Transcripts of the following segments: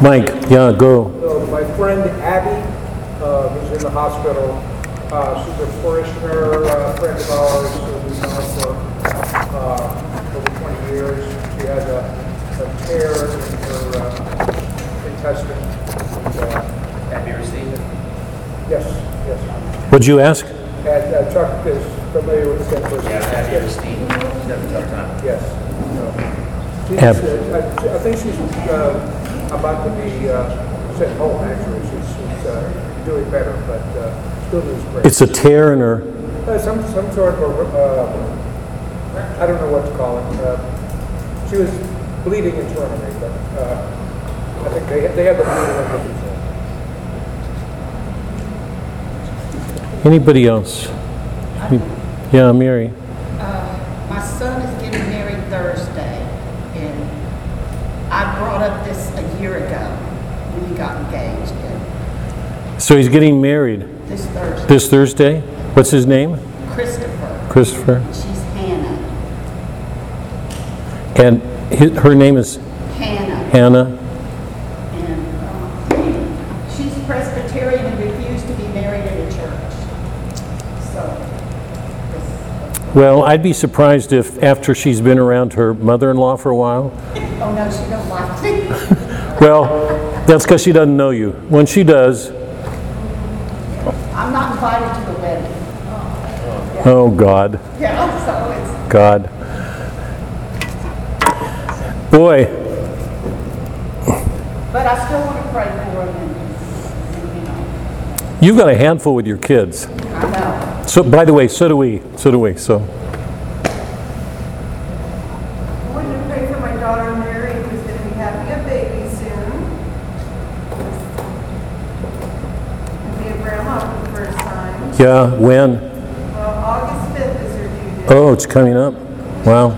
Mike, yeah, go. So my friend Abby, uh, who's in the hospital, uh, she's a parishioner, uh, friend of ours, who we've known for, uh, over twenty years. She has a, a tear in her, uh, intestine. Uh, Have you received it? Yes, yes. What'd you ask? And uh, Chuck is familiar with the same person. Yeah, have you received it? She's having a tough time. Yes. So, She's, Ab- uh, I I think she's uh, about to be uh, sent home, actually. She's she's, uh, doing better, but uh, still needs prayer. It's a tear in her, Uh, Some, some sort of, a, uh, I don't know what to call it. Uh, She was bleeding internally, but uh, I think they, they have the bleeding under control. anybody else? Yeah, Mary. My son is getting married Thursday, and I brought up this a year ago when he got engaged, So he's getting married this Thursday, this Thursday? What's his name? Christopher, Christopher? she's Hannah, And hi- her name is Hannah, Hannah? and um, she's Presbyterian and refused to be married in a church. So, Well, I'd be surprised if after she's been around her mother-in-law for a while. oh no, she don't like. Well, that's because she doesn't know you. When she does, I'm not invited to the wedding. oh God, Yeah, so it's, God. Boy, but I still want to pray for and, you know, you've got a handful with your kids. I know. So, by the way, so do we. So do we. So, I wanted to pray for my daughter Mary, who's going to be having a baby soon. And be a grandma for the first time. Yeah. When? Well, August 5th is her due date. Oh, it's coming up. Wow.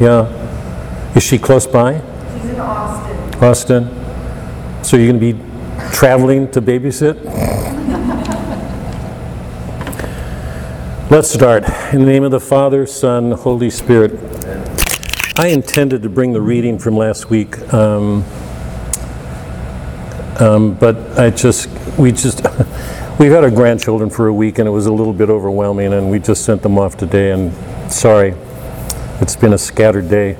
Yeah. Is she close by? She's in Austin. Austin? So you're going to be traveling to babysit? Let's start. In the name of the Father, Son, Holy Spirit. I intended to bring the reading from last week, um, um, but I just, we just, we've had our grandchildren for a week and it was a little bit overwhelming and we just sent them off today and sorry, it's been a scattered day.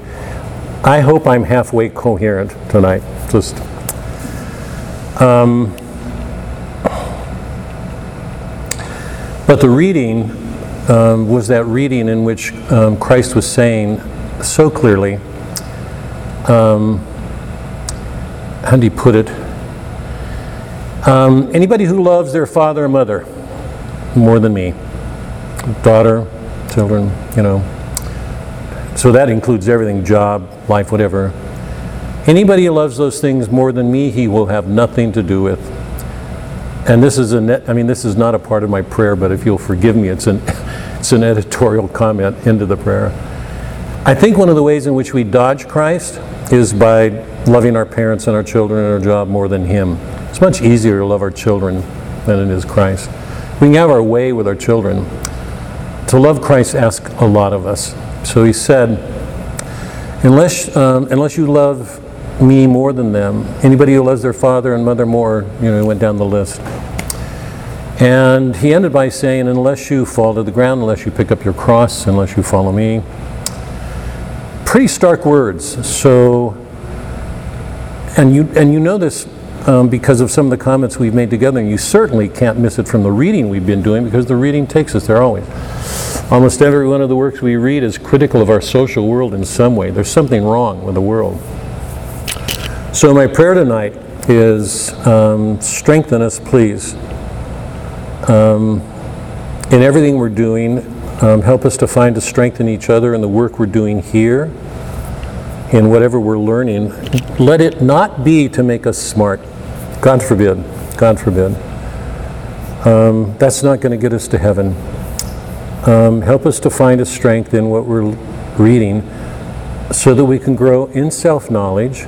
I hope I'm halfway coherent tonight. Just, um, but the reading um, was that reading in which um, Christ was saying so clearly. Um, how do you put it? Um, anybody who loves their father and mother more than me, daughter, children, you know, so that includes everything job, life, whatever. Anybody who loves those things more than me, he will have nothing to do with. And this is a net, I mean, this is not a part of my prayer, but if you'll forgive me, it's an, it's an editorial comment into the prayer. I think one of the ways in which we dodge Christ is by loving our parents and our children and our job more than Him. It's much easier to love our children than it is Christ. We can have our way with our children. To love Christ asks a lot of us. So He said, unless, um, unless you love me more than them, anybody who loves their father and mother more, you know, he went down the list. And he ended by saying, unless you fall to the ground, unless you pick up your cross, unless you follow me. Pretty stark words. So, and you, and you know this um, because of some of the comments we've made together, and you certainly can't miss it from the reading we've been doing because the reading takes us there always. Almost every one of the works we read is critical of our social world in some way. There's something wrong with the world. So, my prayer tonight is um, strengthen us, please. Um, in everything we're doing, um, help us to find a strength in each other in the work we're doing here, in whatever we're learning. Let it not be to make us smart. God forbid. God forbid. Um, that's not going to get us to heaven. Um, help us to find a strength in what we're reading so that we can grow in self knowledge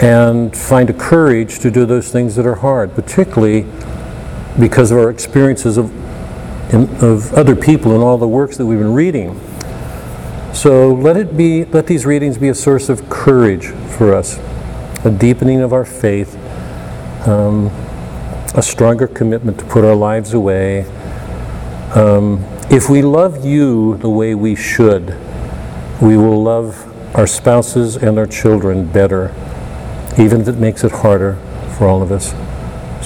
and find a courage to do those things that are hard, particularly because of our experiences of, in, of other people and all the works that we've been reading. So let it be, let these readings be a source of courage for us a deepening of our faith, um, a stronger commitment to put our lives away. Um, if we love you the way we should, we will love our spouses and our children better, even if it makes it harder for all of us.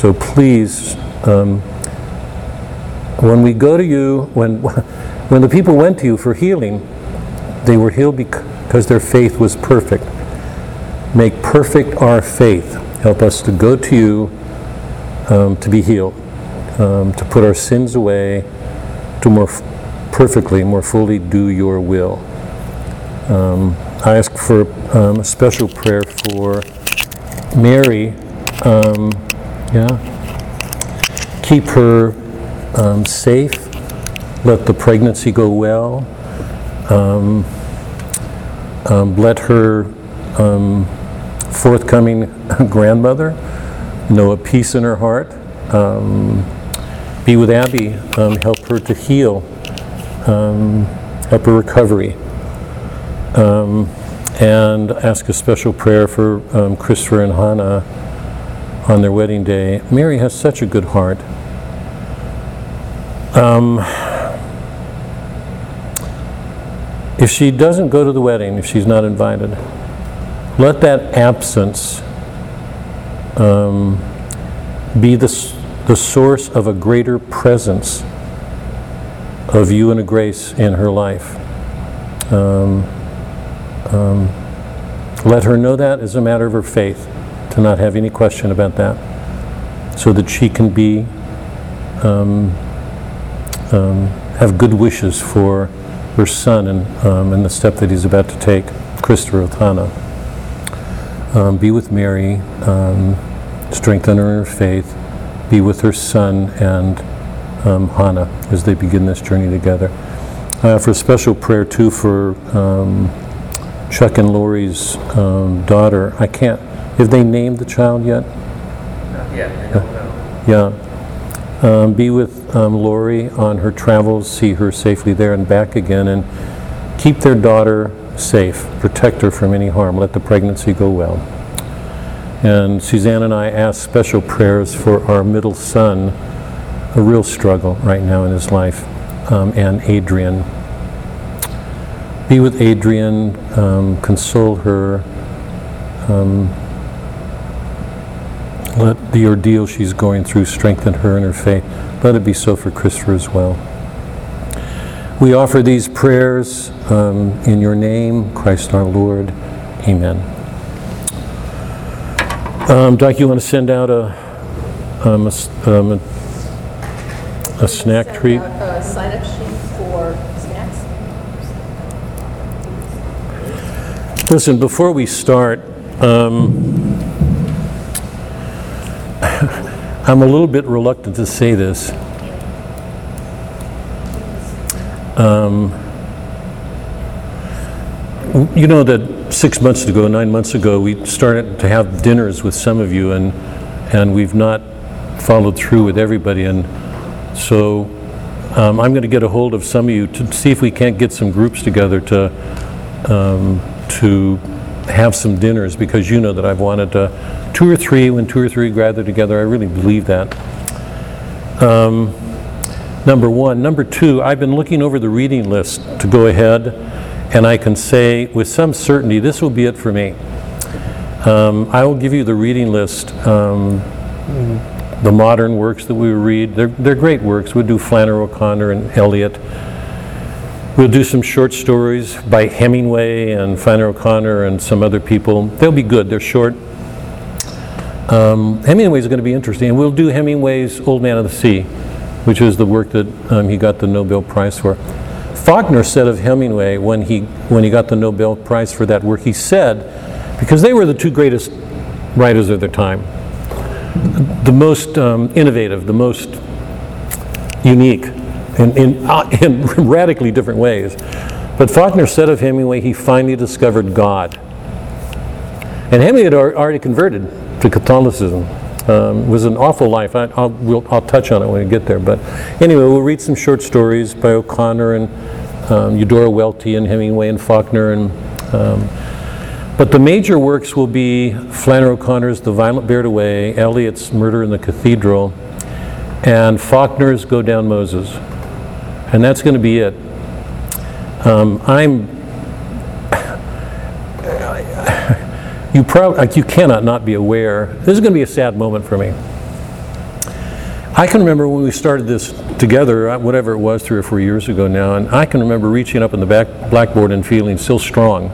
So please, um, when we go to you, when, when the people went to you for healing, they were healed because their faith was perfect. Make perfect our faith. Help us to go to you um, to be healed, um, to put our sins away, to more f- perfectly, more fully do your will. Um, I ask for um, a special prayer for Mary. Um, yeah. Keep her um, safe. Let the pregnancy go well. Um, um, let her um, forthcoming grandmother know a peace in her heart. Um, be with Abby. Um, help her to heal. Um, help her recovery. And ask a special prayer for Christopher and Hannah on their wedding day. Mary has such a good heart. Um, if she doesn't go to the wedding, if she's not invited, let that absence um, be the, the source of a greater presence of you and a grace in her life. Um, um, let her know that as a matter of her faith, to not have any question about that, so that she can be um, um, have good wishes for her son and, um, and the step that he's about to take, Christopher with Hannah. Um, be with Mary, um, strengthen her in her faith, be with her son and um, Hannah as they begin this journey together. Uh, for a special prayer too for um, Chuck and Lori's um, daughter. I can't, have they named the child yet? Yeah, I don't know. Yeah. Um, be with um, Lori on her travels, see her safely there and back again, and keep their daughter safe. Protect her from any harm. Let the pregnancy go well. And Suzanne and I ask special prayers for our middle son, a real struggle right now in his life, um, and Adrian. Be with Adrian, um, console her. Um, let the ordeal she's going through strengthen her in her faith. Let it be so for Christopher as well. We offer these prayers um, in your name, Christ our Lord. Amen. Um, Doc, you want to send out a, um, a um, a, a snack treat? A sign-up sheet for snacks. Listen, before we start, um, I'm a little bit reluctant to say this. Um, you know that six months ago, nine months ago, we started to have dinners with some of you, and and we've not followed through with everybody. And so um, I'm going to get a hold of some of you to see if we can't get some groups together to um, to have some dinners because you know that I've wanted to, two or three, when two or three gather together, I really believe that. Um, number one. Number two, I've been looking over the reading list to go ahead, and I can say with some certainty this will be it for me. Um, I will give you the reading list. Um, the modern works that we read, they're, they're great works. We'll do Flannery O'Connor and Eliot. We'll do some short stories by Hemingway and Flannery O'Connor and some other people. They'll be good. They're short. Um, Hemingway's going to be interesting. We'll do Hemingway's Old Man of the Sea, which is the work that um, he got the Nobel Prize for. Faulkner said of Hemingway when he when he got the Nobel Prize for that work, he said, because they were the two greatest writers of their time, the most um, innovative, the most unique in, in, uh, in radically different ways. But Faulkner said of Hemingway, he finally discovered God. And Hemingway had already converted to Catholicism. Um, it was an awful life. I, I'll, we'll, I'll touch on it when we get there. But anyway, we'll read some short stories by O'Connor and um, Eudora Welty and Hemingway and Faulkner. And um, But the major works will be Flannery O'Connor's The Violent Bear It Away, Eliot's Murder in the Cathedral, and Faulkner's Go Down Moses. And that's going to be it. Um, I'm you probably like you cannot not be aware. This is going to be a sad moment for me. I can remember when we started this together, uh, whatever it was, three or four years ago now, and I can remember reaching up in the back blackboard and feeling so strong.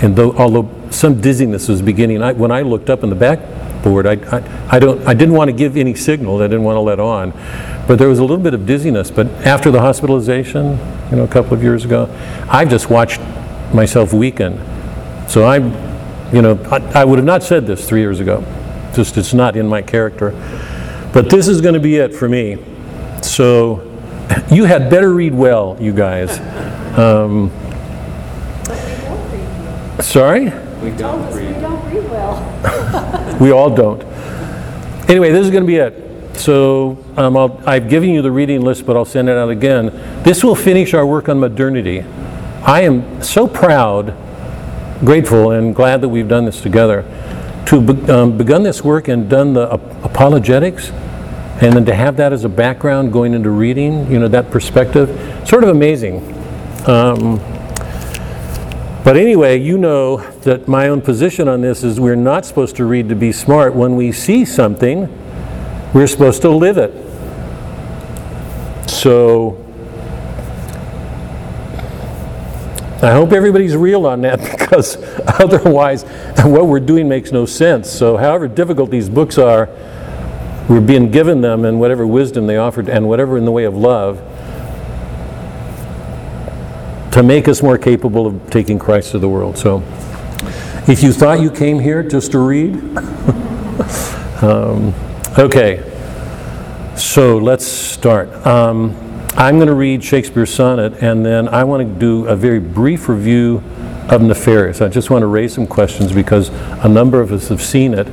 And though, although some dizziness was beginning, I, when I looked up in the backboard, I, I, I don't, I didn't want to give any signal. I didn't want to let on, but there was a little bit of dizziness. But after the hospitalization, you know, a couple of years ago, I've just watched myself weaken. So I, you know, I, I would have not said this three years ago. Just it's not in my character. But this is going to be it for me. So you had better read well, you guys. Um, sorry? We don't read. We don't read well. We all don't. Anyway, this is going to be it. So um, I'll, I've given you the reading list, but I'll send it out again. This will finish our work on modernity. I am so proud, grateful, and glad that we've done this together. To be, um, begun this work and done the ap- apologetics, and then to have that as a background going into reading, you know, that perspective, sort of amazing. Um, but anyway, you know that my own position on this is we're not supposed to read to be smart. When we see something, we're supposed to live it. So I hope everybody's real on that because otherwise what we're doing makes no sense. So however difficult these books are, we're being given them and whatever wisdom they offered and whatever in the way of love to make us more capable of taking Christ to the world. So if you thought you came here just to read, um, okay. So let's start. Um, I'm going to read Shakespeare's sonnet, and then I want to do a very brief review of Nefarious. I just want to raise some questions because a number of us have seen it,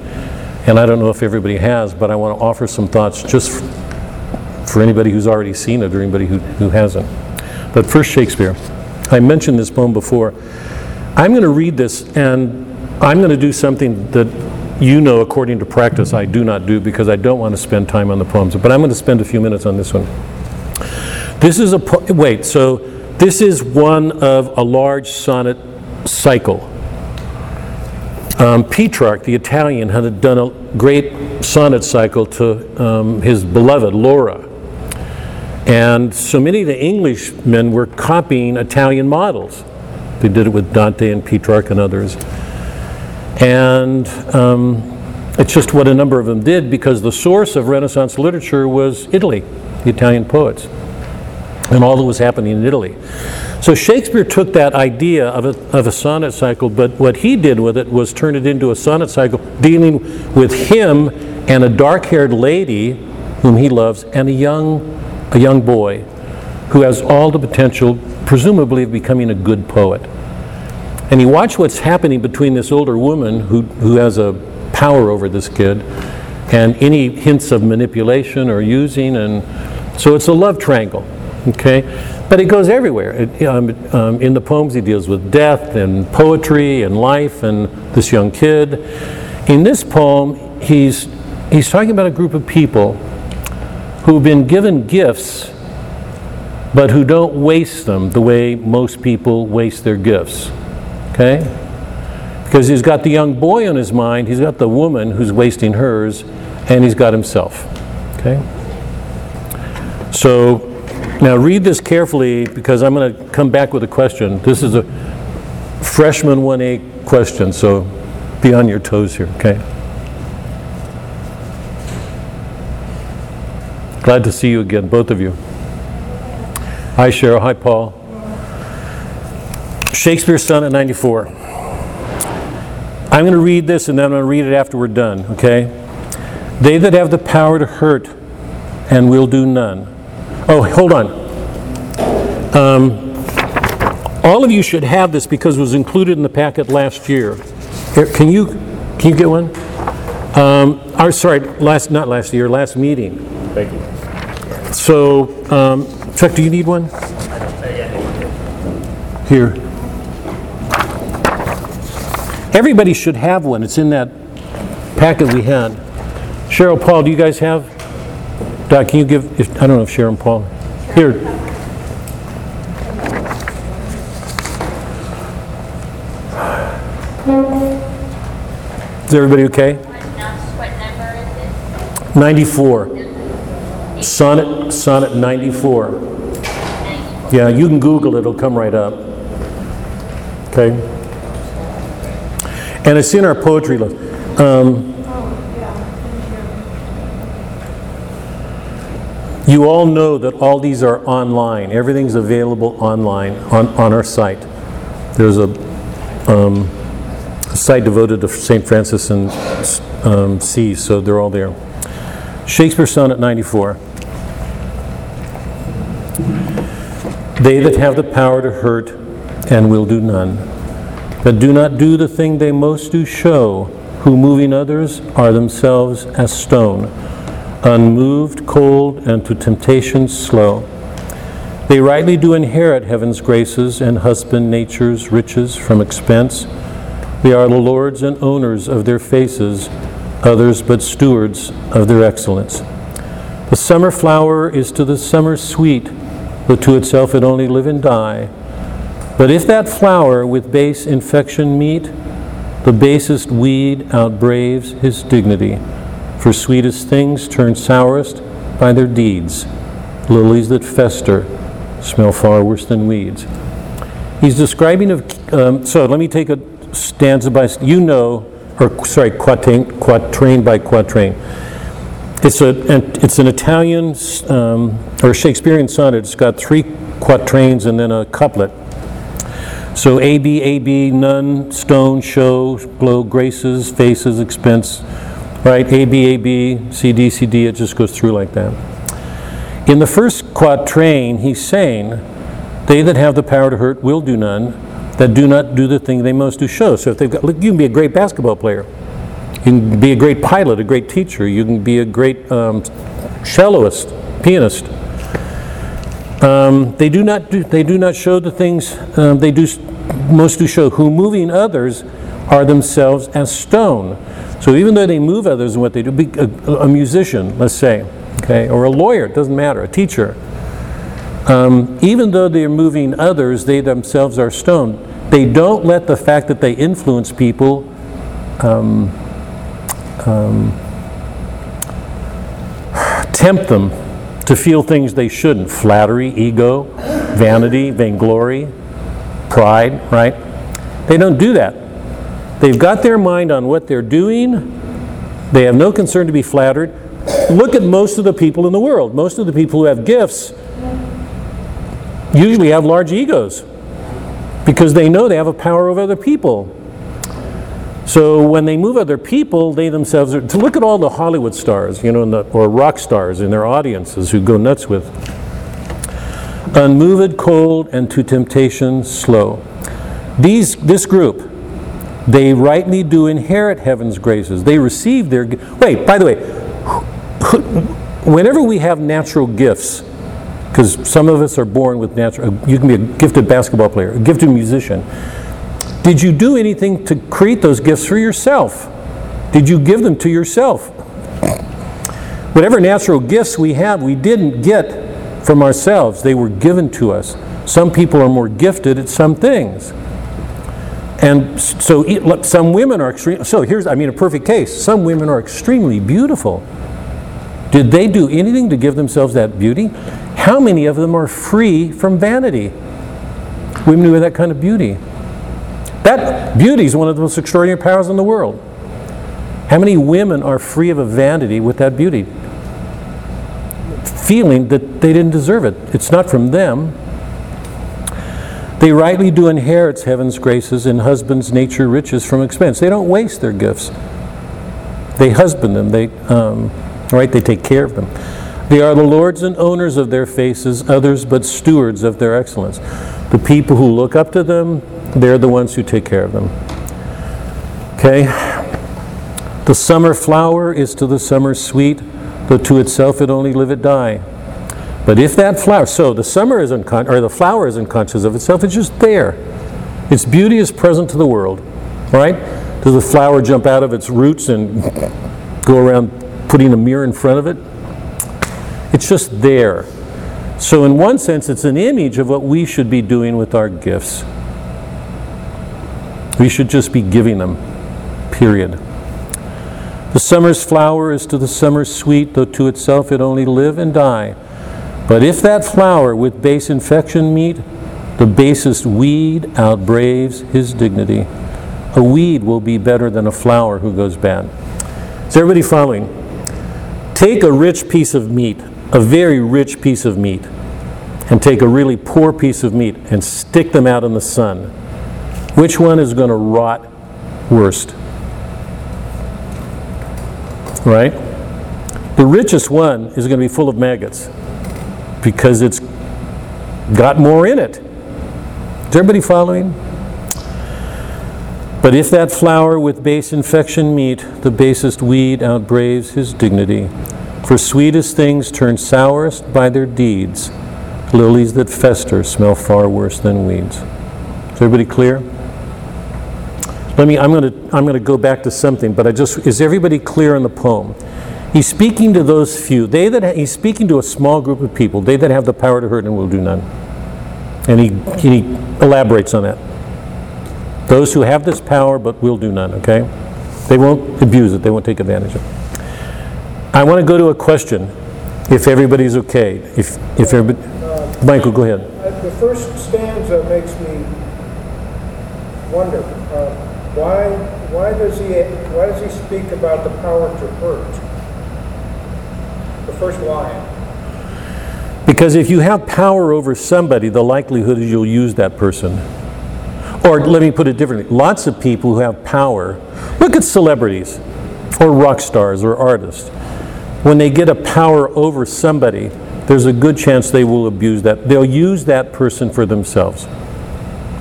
and I don't know if everybody has, but I want to offer some thoughts just for anybody who's already seen it or anybody who, who hasn't. But first, Shakespeare. I mentioned this poem before. I'm going to read this, and I'm going to do something that you know, according to practice, I do not do because I don't want to spend time on the poems. But I'm going to spend a few minutes on this one. This is a po- wait. So this is one of a large sonnet cycle. Um, Petrarch, the Italian, had done a great sonnet cycle to um, his beloved Laura. And so many of the Englishmen were copying Italian models. They did it with Dante and Petrarch and others. And um, it's just what a number of them did because the source of Renaissance literature was Italy, the Italian poets, and all that was happening in Italy. So Shakespeare took that idea of a, of a sonnet cycle, but what he did with it was turn it into a sonnet cycle dealing with him and a dark haired lady whom he loves and a young, a young boy who has all the potential, presumably, of becoming a good poet. And you watch what's happening between this older woman who, who has a power over this kid and any hints of manipulation or using. And so it's a love triangle, okay? But it goes everywhere. It, um, um, in the poems, he deals with death and poetry and life and this young kid. In this poem, he's, he's talking about a group of people who've been given gifts but who don't waste them the way most people waste their gifts. Okay? Because he's got the young boy on his mind, he's got the woman who's wasting hers, and he's got himself. Okay? So now read this carefully because I'm going to come back with a question. This is a freshman 1A question, so be on your toes here, okay? Glad to see you again, both of you. Hi, Cheryl. Hi, Paul. Shakespeare's Sonnet 94. I'm going to read this and then I'm going to read it after we're done, okay? They that have the power to hurt and will do none. Oh, hold on. Um, all of you should have this because it was included in the packet last year. Here, Can you, can you get one? Um, or, sorry, last, not last year, last meeting. Thank you. So, um, Chuck, do you need one? Here. Everybody should have one. It's in that packet we had. Cheryl, Paul, do you guys have? Doc, can you give, if, I don't know if Cheryl and Paul, here. Is everybody okay? What number is it? 94. Sonnet, sonnet 94. Yeah, you can Google it, it'll come right up. Okay? And it's in our poetry list. Um, You all know that all these are online. Everything's available online on, on our site. There's a, um, a site devoted to St. Francis and um, SEAS, so they're all there. Shakespeare Sonnet 94. They that have the power to hurt and will do none, that do not do the thing they most do show, who moving others are themselves as stone, unmoved, cold, and to temptation slow. They rightly do inherit heaven's graces and husband nature's riches from expense. They are the lords and owners of their faces, others but stewards of their excellence. The summer flower is to the summer sweet, but to itself it only live and die. But if that flower with base infection meet, the basest weed outbraves his dignity. For sweetest things turn sourest by their deeds. Lilies that fester smell far worse than weeds. He's describing of, um, so let me take a stanza by, you know, or sorry, quatrain, quatrain by quatrain. It's a, it's an Italian um, or Shakespearean sonnet. It's got three quatrains and then a couplet. So A B A B none stone show glow graces faces expense, right? A B A B C D C D. It just goes through like that. In the first quatrain, he's saying, "They that have the power to hurt will do none; that do not do the thing they most do show." So if they've got, look, you can be a great basketball player. You can be a great pilot, a great teacher. You can be a great um, celloist, pianist. Um, they do not do, they do not show the things um, they do most do show. Who moving others are themselves as stone. So even though they move others in what they do, be a, a musician, let's say, okay, or a lawyer, it doesn't matter, a teacher. Um, even though they are moving others, they themselves are stone. They don't let the fact that they influence people tempt them to feel things they shouldn't flattery, ego, vanity, vainglory, pride, right? They don't do that. They've got their mind on what they're doing, they have no concern to be flattered. Look at most of the people in the world. Most of the people who have gifts usually have large egos because they know they have a power over other people. So when they move other people, they themselves are. To look at all the Hollywood stars, you know, the, or rock stars in their audiences who go nuts with. Unmoved, cold, and to temptation slow. These, this group, they rightly do inherit heaven's graces. They receive their. Wait, by the way, whenever we have natural gifts, because some of us are born with natural, uh, you can be a gifted basketball player, a gifted musician. Did you do anything to create those gifts for yourself? Did you give them to yourself? Whatever natural gifts we have, we didn't get from ourselves, they were given to us. Some people are more gifted at some things. And so some women are extreme. So here's, I mean, a perfect case. Some women are extremely beautiful. Did they do anything to give themselves that beauty? How many of them are free from vanity? Women have that kind of beauty. That beauty is one of the most extraordinary powers in the world. How many women are free of a vanity with that beauty? Feeling that they didn't deserve it. It's not from them. They rightly do inherit heaven's graces and husbands' nature riches from expense. They don't waste their gifts. They husband them. They, um, right? They take care of them. They are the lords and owners of their faces, others but stewards of their excellence. The people who look up to them, they're the ones who take care of them. Okay? The summer flower is to the summer sweet, though to itself it only live it die. But if that flower, so the summer is uncon- or the flower is unconscious of itself, it's just there. Its beauty is present to the world, right? Does the flower jump out of its roots and go around putting a mirror in front of it? It's just there. So, in one sense, it's an image of what we should be doing with our gifts. We should just be giving them, period. The summer's flower is to the summer sweet, though to itself it only live and die. But if that flower with base infection meet, the basest weed outbraves his dignity. A weed will be better than a flower who goes bad. Is everybody following? Take a rich piece of meat, a very rich piece of meat, and take a really poor piece of meat and stick them out in the sun. Which one is going to rot worst? Right? The richest one is going to be full of maggots because it's got more in it. Is everybody following? But if that flower with base infection meet, the basest weed outbraves his dignity. For sweetest things turn sourest by their deeds. Lilies that fester smell far worse than weeds. Is everybody clear? Let me, I'm going to, I'm going to go back to something, but I just, is everybody clear on the poem? He's speaking to those few. They that, he's speaking to a small group of people, they that have the power to hurt and will do none. And he, he elaborates on that. Those who have this power but will do none, okay? They won't abuse it, they won't take advantage of it. I want to go to a question, if everybody's okay. If, if everybody, Michael, go ahead. Uh, The first stanza makes me wonder, uh, why, why does he, why does he speak about the power to hurt? The first line. Because if you have power over somebody, the likelihood is you'll use that person. Or let me put it differently lots of people who have power, look at celebrities, or rock stars, or artists. When they get a power over somebody, there's a good chance they will abuse that. They'll use that person for themselves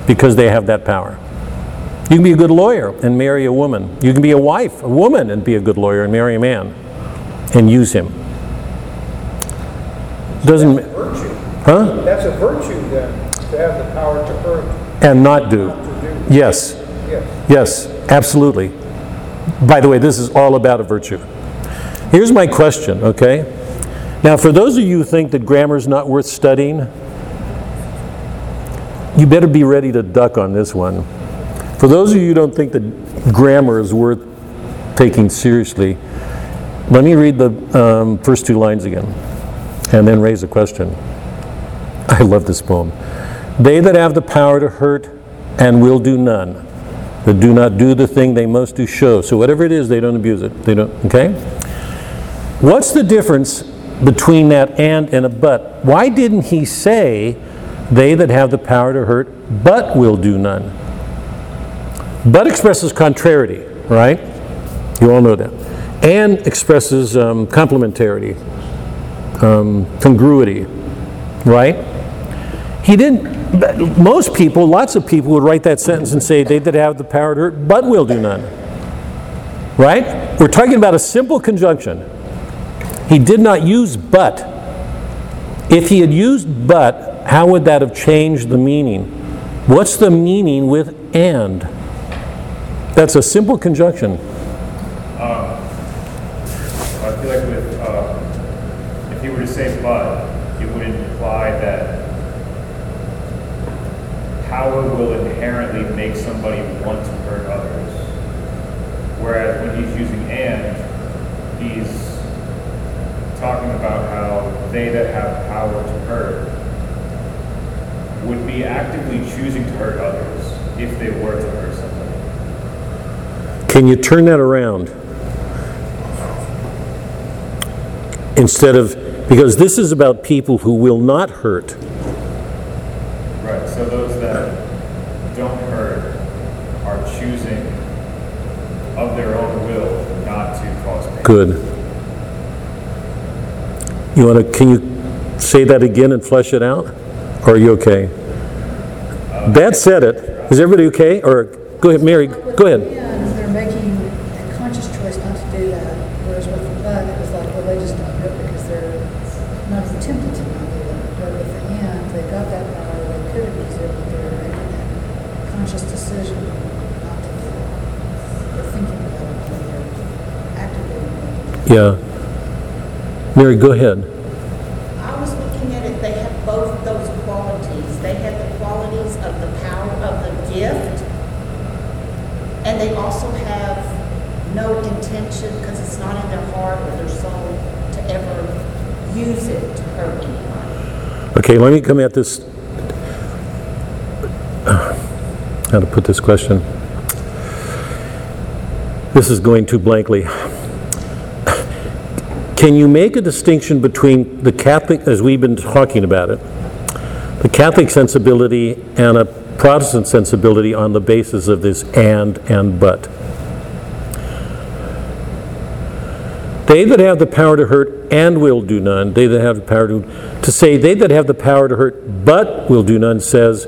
because they have that power. You can be a good lawyer and marry a woman. You can be a wife, a woman, and be a good lawyer and marry a man and use him. Doesn't, Virtue. huh? That's a virtue then, to have the power to hurt, And not do. to do. Yes, Yes. yes, absolutely. By the way, this is all about a virtue. Here's my question, okay? Now, for those of you who think that grammar is not worth studying, you better be ready to duck on this one. For those of you who don't think that grammar is worth taking seriously, let me read the um, first two lines again and then raise a question. I love this poem. They that have the power to hurt and will do none, that do not do the thing they most do show. So whatever it is, they don't abuse it. They don't, okay? What's the difference between that and and a but? Why didn't he say they that have the power to hurt but will do none? But expresses contrariety, right? You all know that. And expresses um, complementarity, um, congruity, right? He didn't, most people, lots of people would write that sentence and say, they that have the power to hurt, but will do none. Right? We're talking about a simple conjunction. He did not use but. If he had used but, how would that have changed the meaning? What's the meaning with and? That's a simple conjunction. I feel like with, uh, if he were to say but, it would imply that power will inherently make somebody want to hurt others. Whereas when he's using and, he's talking about how they that have power to hurt would be actively choosing to hurt others if they were to hurt somebody. Can you turn that around? Instead of, because this is about people who will not hurt. Right, so those that don't hurt are choosing of their own will not to cause pain. Good. You want to? Can you say that again and flesh it out? Or are you okay? Dad said it. Is everybody okay? Or go ahead, Mary. Go ahead. They're making a conscious choice not to do that. Whereas with the it was like, well, they just don't because they're not tempted to not do it. With the they got that. They could have conscious decision. They're thinking about it. Yeah. Mary, go ahead. I was looking at it, they have both those qualities. They have the qualities of the power of the gift, and they also have no intention, because it's not in their heart or their soul, to ever use it to hurt anybody. Okay, let me come at this, how to put this question. This is going too blankly. Can you make a distinction between the Catholic, as we've been talking about it, the Catholic sensibility and a Protestant sensibility on the basis of this and and but? They that have the power to hurt and will do none, they that have the power to, to say, they that have the power to hurt but will do none, says,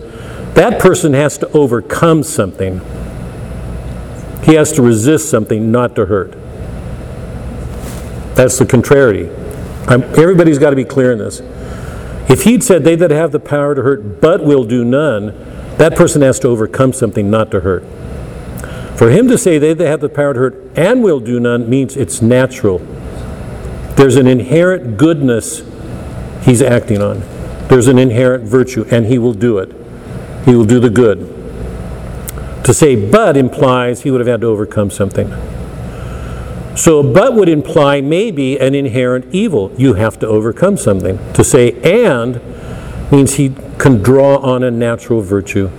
that person has to overcome something. He has to resist something, not to hurt. That's the contrariety. I'm, everybody's got to be clear in this. If he'd said, they that have the power to hurt but will do none, that person has to overcome something, not to hurt. For him to say they that have the power to hurt and will do none means it's natural. There's an inherent goodness he's acting on. There's an inherent virtue, and he will do it. He will do the good. To say but implies he would have had to overcome something. So but would imply maybe an inherent evil. You have to overcome something. To say and means he can draw on a natural virtue.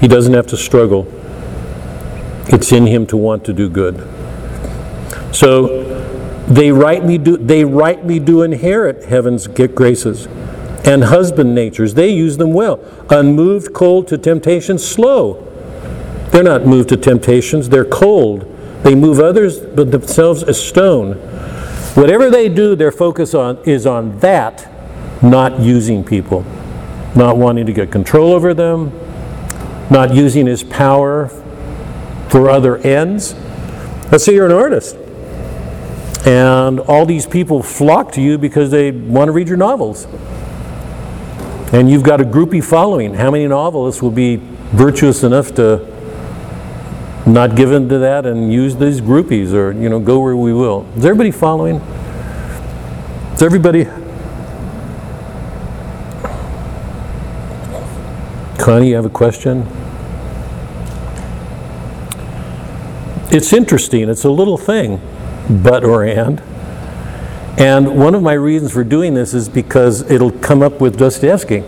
He doesn't have to struggle. It's in him to want to do good. So they rightly do they rightly do inherit heaven's graces and husband natures. They use them well. Unmoved, cold to temptation, slow. They're not moved to temptations, they're cold. They move others but themselves a stone. Whatever they do, their focus on is on that, not using people, not wanting to get control over them, not using his power for other ends. Let's say you're an artist, and all these people flock to you because they want to read your novels. And you've got a groupie following. How many novelists will be virtuous enough to not give to that and use these groupies or, you know, go where we will? Is everybody following? Is everybody? Connie, you have a question? It's interesting. It's a little thing, but or and. And one of my reasons for doing this is because it'll come up with Dostoevsky.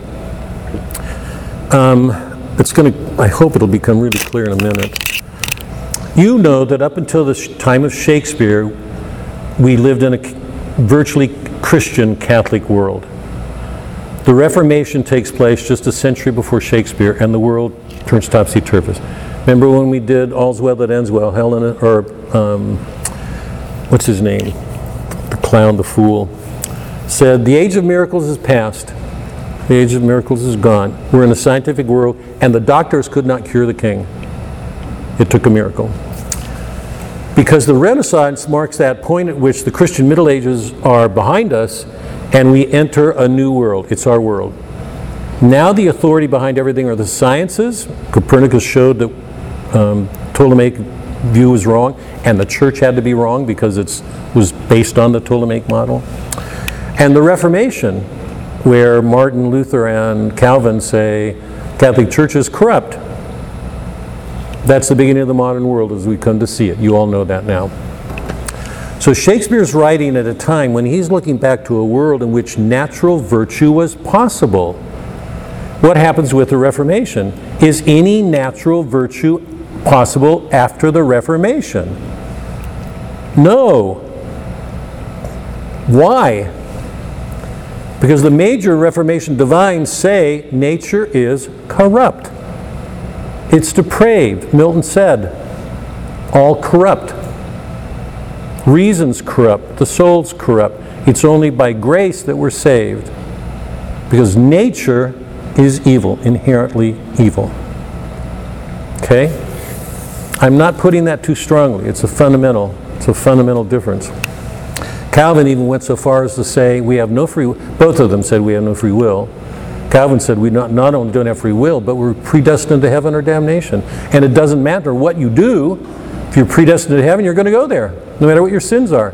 Um, it's going to, I hope it'll become really clear in a minute. You know that up until the time of Shakespeare, we lived in a virtually Christian Catholic world. The Reformation takes place just a century before Shakespeare, and the world turns topsy turvy. Remember when we did All's Well That Ends Well? Helena, or um, what's his name? The clown, the fool, said, The age of miracles is past. The age of miracles is gone. We're in a scientific world, and the doctors could not cure the king. It took a miracle. Because the Renaissance marks that point at which the Christian Middle Ages are behind us, and we enter a new world. It's our world. Now the authority behind everything are the sciences. Copernicus showed that um, Ptolemaic view was wrong, and the church had to be wrong because it was based on the Ptolemaic model. And the Reformation, where Martin Luther and Calvin say Catholic Church is corrupt. That's the beginning of the modern world as we come to see it. You all know that now. So Shakespeare's writing at a time when he's looking back to a world in which natural virtue was possible. What happens with the Reformation? Is any natural virtue possible after the Reformation? No. Why? Because the major Reformation divines say nature is corrupt. It's depraved. Milton said, all corrupt. Reason's corrupt. The soul's corrupt. It's only by grace that we're saved. Because nature is evil, inherently evil. Okay? I'm not putting that too strongly. It's a fundamental, it's a fundamental difference. Calvin even went so far as to say we have no free both of them said we have no free will. Calvin said we not, not only don't have free will, but we're predestined to heaven or damnation. And it doesn't matter what you do, If you're predestined to heaven, you're going to go there, no matter what your sins are.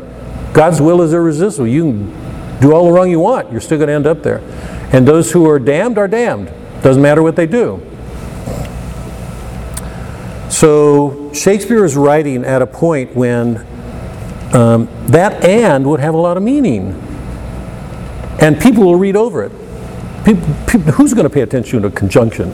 God's will is irresistible. You can do all the wrong you want, you're still going to end up there. And those who are damned are damned. Doesn't matter what they do. So Shakespeare is writing at a point when um, that and would have a lot of meaning. And people will read over it. People, people, who's going to pay attention to a conjunction?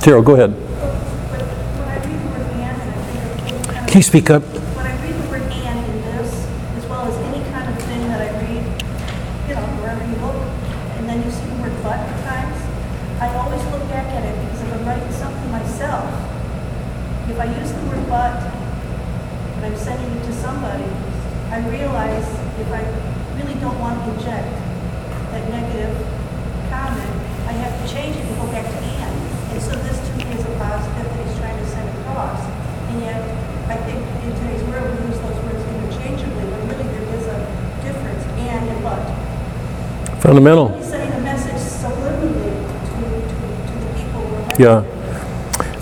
Terrell, go ahead. But when I read the word and, and I think of any kind Can you speak up? of, when I read the word and in this, as well as any kind of thing that I read, you know, wherever you look, and then you see the word but at times, I always look back at it because if I'm writing something myself, if I use the word but, and I'm sending it to somebody, I realize if I really don't want to inject that negative comment, I have to change it and go back to and. And so this to me is a positive that he's trying to send across. And yet, I think in today's world, we use those words interchangeably, but really there is a difference, and and but. Fundamental. He's sending a message subliminally to, to, to the people who are. Yeah.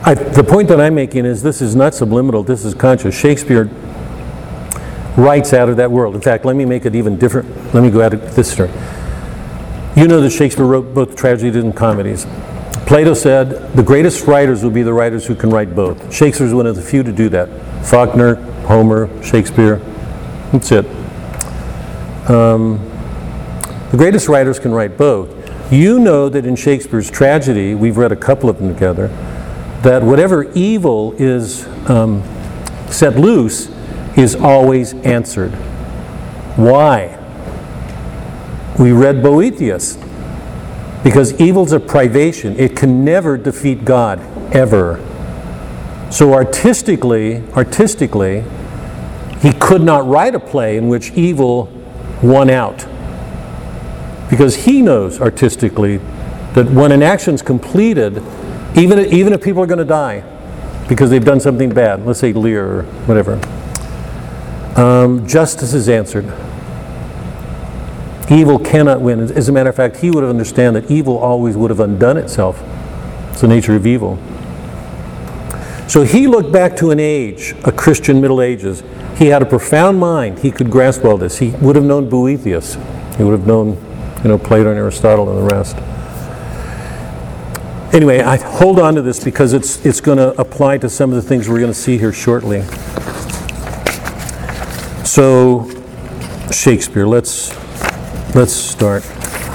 I, the point that I'm making is this is not subliminal, this is conscious. Shakespeare writes out of that world. In fact, let me make it even different. Let me go at it this story. You know that Shakespeare wrote both tragedies and comedies. Plato said the greatest writers will be the writers who can write both. Shakespeare's one of the few to do that. Faulkner, Homer, Shakespeare. That's it. Um, the greatest writers can write both. You know that in Shakespeare's tragedy, we've read a couple of them together, that whatever evil is um, set loose is always answered. Why? We read Boethius. Because evil's a privation, it can never defeat God, ever. So artistically, artistically, he could not write a play in which evil won out. Because he knows artistically that when an action's completed, even, even if people are going to die because they've done something bad, let's say Lear or whatever, um, justice is answered. Evil cannot win. As a matter of fact, he would have understood that evil always would have undone itself. It's the nature of evil. So he looked back to an age, a Christian Middle Ages. He had a profound mind. He could grasp all this. He would have known Boethius. He would have known, you know, Plato and Aristotle and the rest. Anyway, I hold on to this because it's it's going to apply to some of the things we're going to see here shortly. So, Shakespeare. Let's let's start.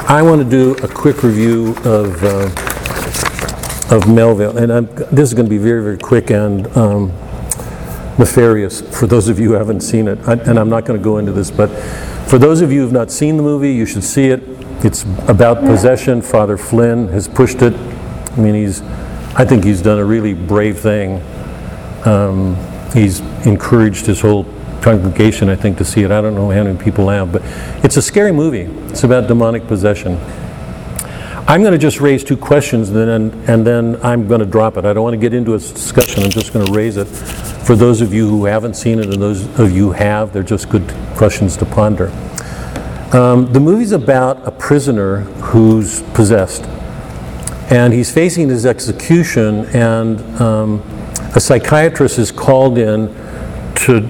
I want to do a quick review of uh, of Melville, and I'm, this is going to be very very quick and um, nefarious for those of you who haven't seen it. I, and I'm not going to go into this, but for those of you who have not seen the movie, you should see it. It's about possession. Father Flynn has pushed it. I mean, he's. I think he's done a really brave thing. Um, he's encouraged his whole congregation, I think, to see it. I don't know how many people have, but it's a scary movie. It's about demonic possession. I'm going to just raise two questions, and then and then I'm going to drop it. I don't want to get into a discussion. I'm just going to raise it for those of you who haven't seen it, and those of you who have. They're just good questions to ponder. Um, the movie's about a prisoner who's possessed, and he's facing his execution, and um, a psychiatrist is called in to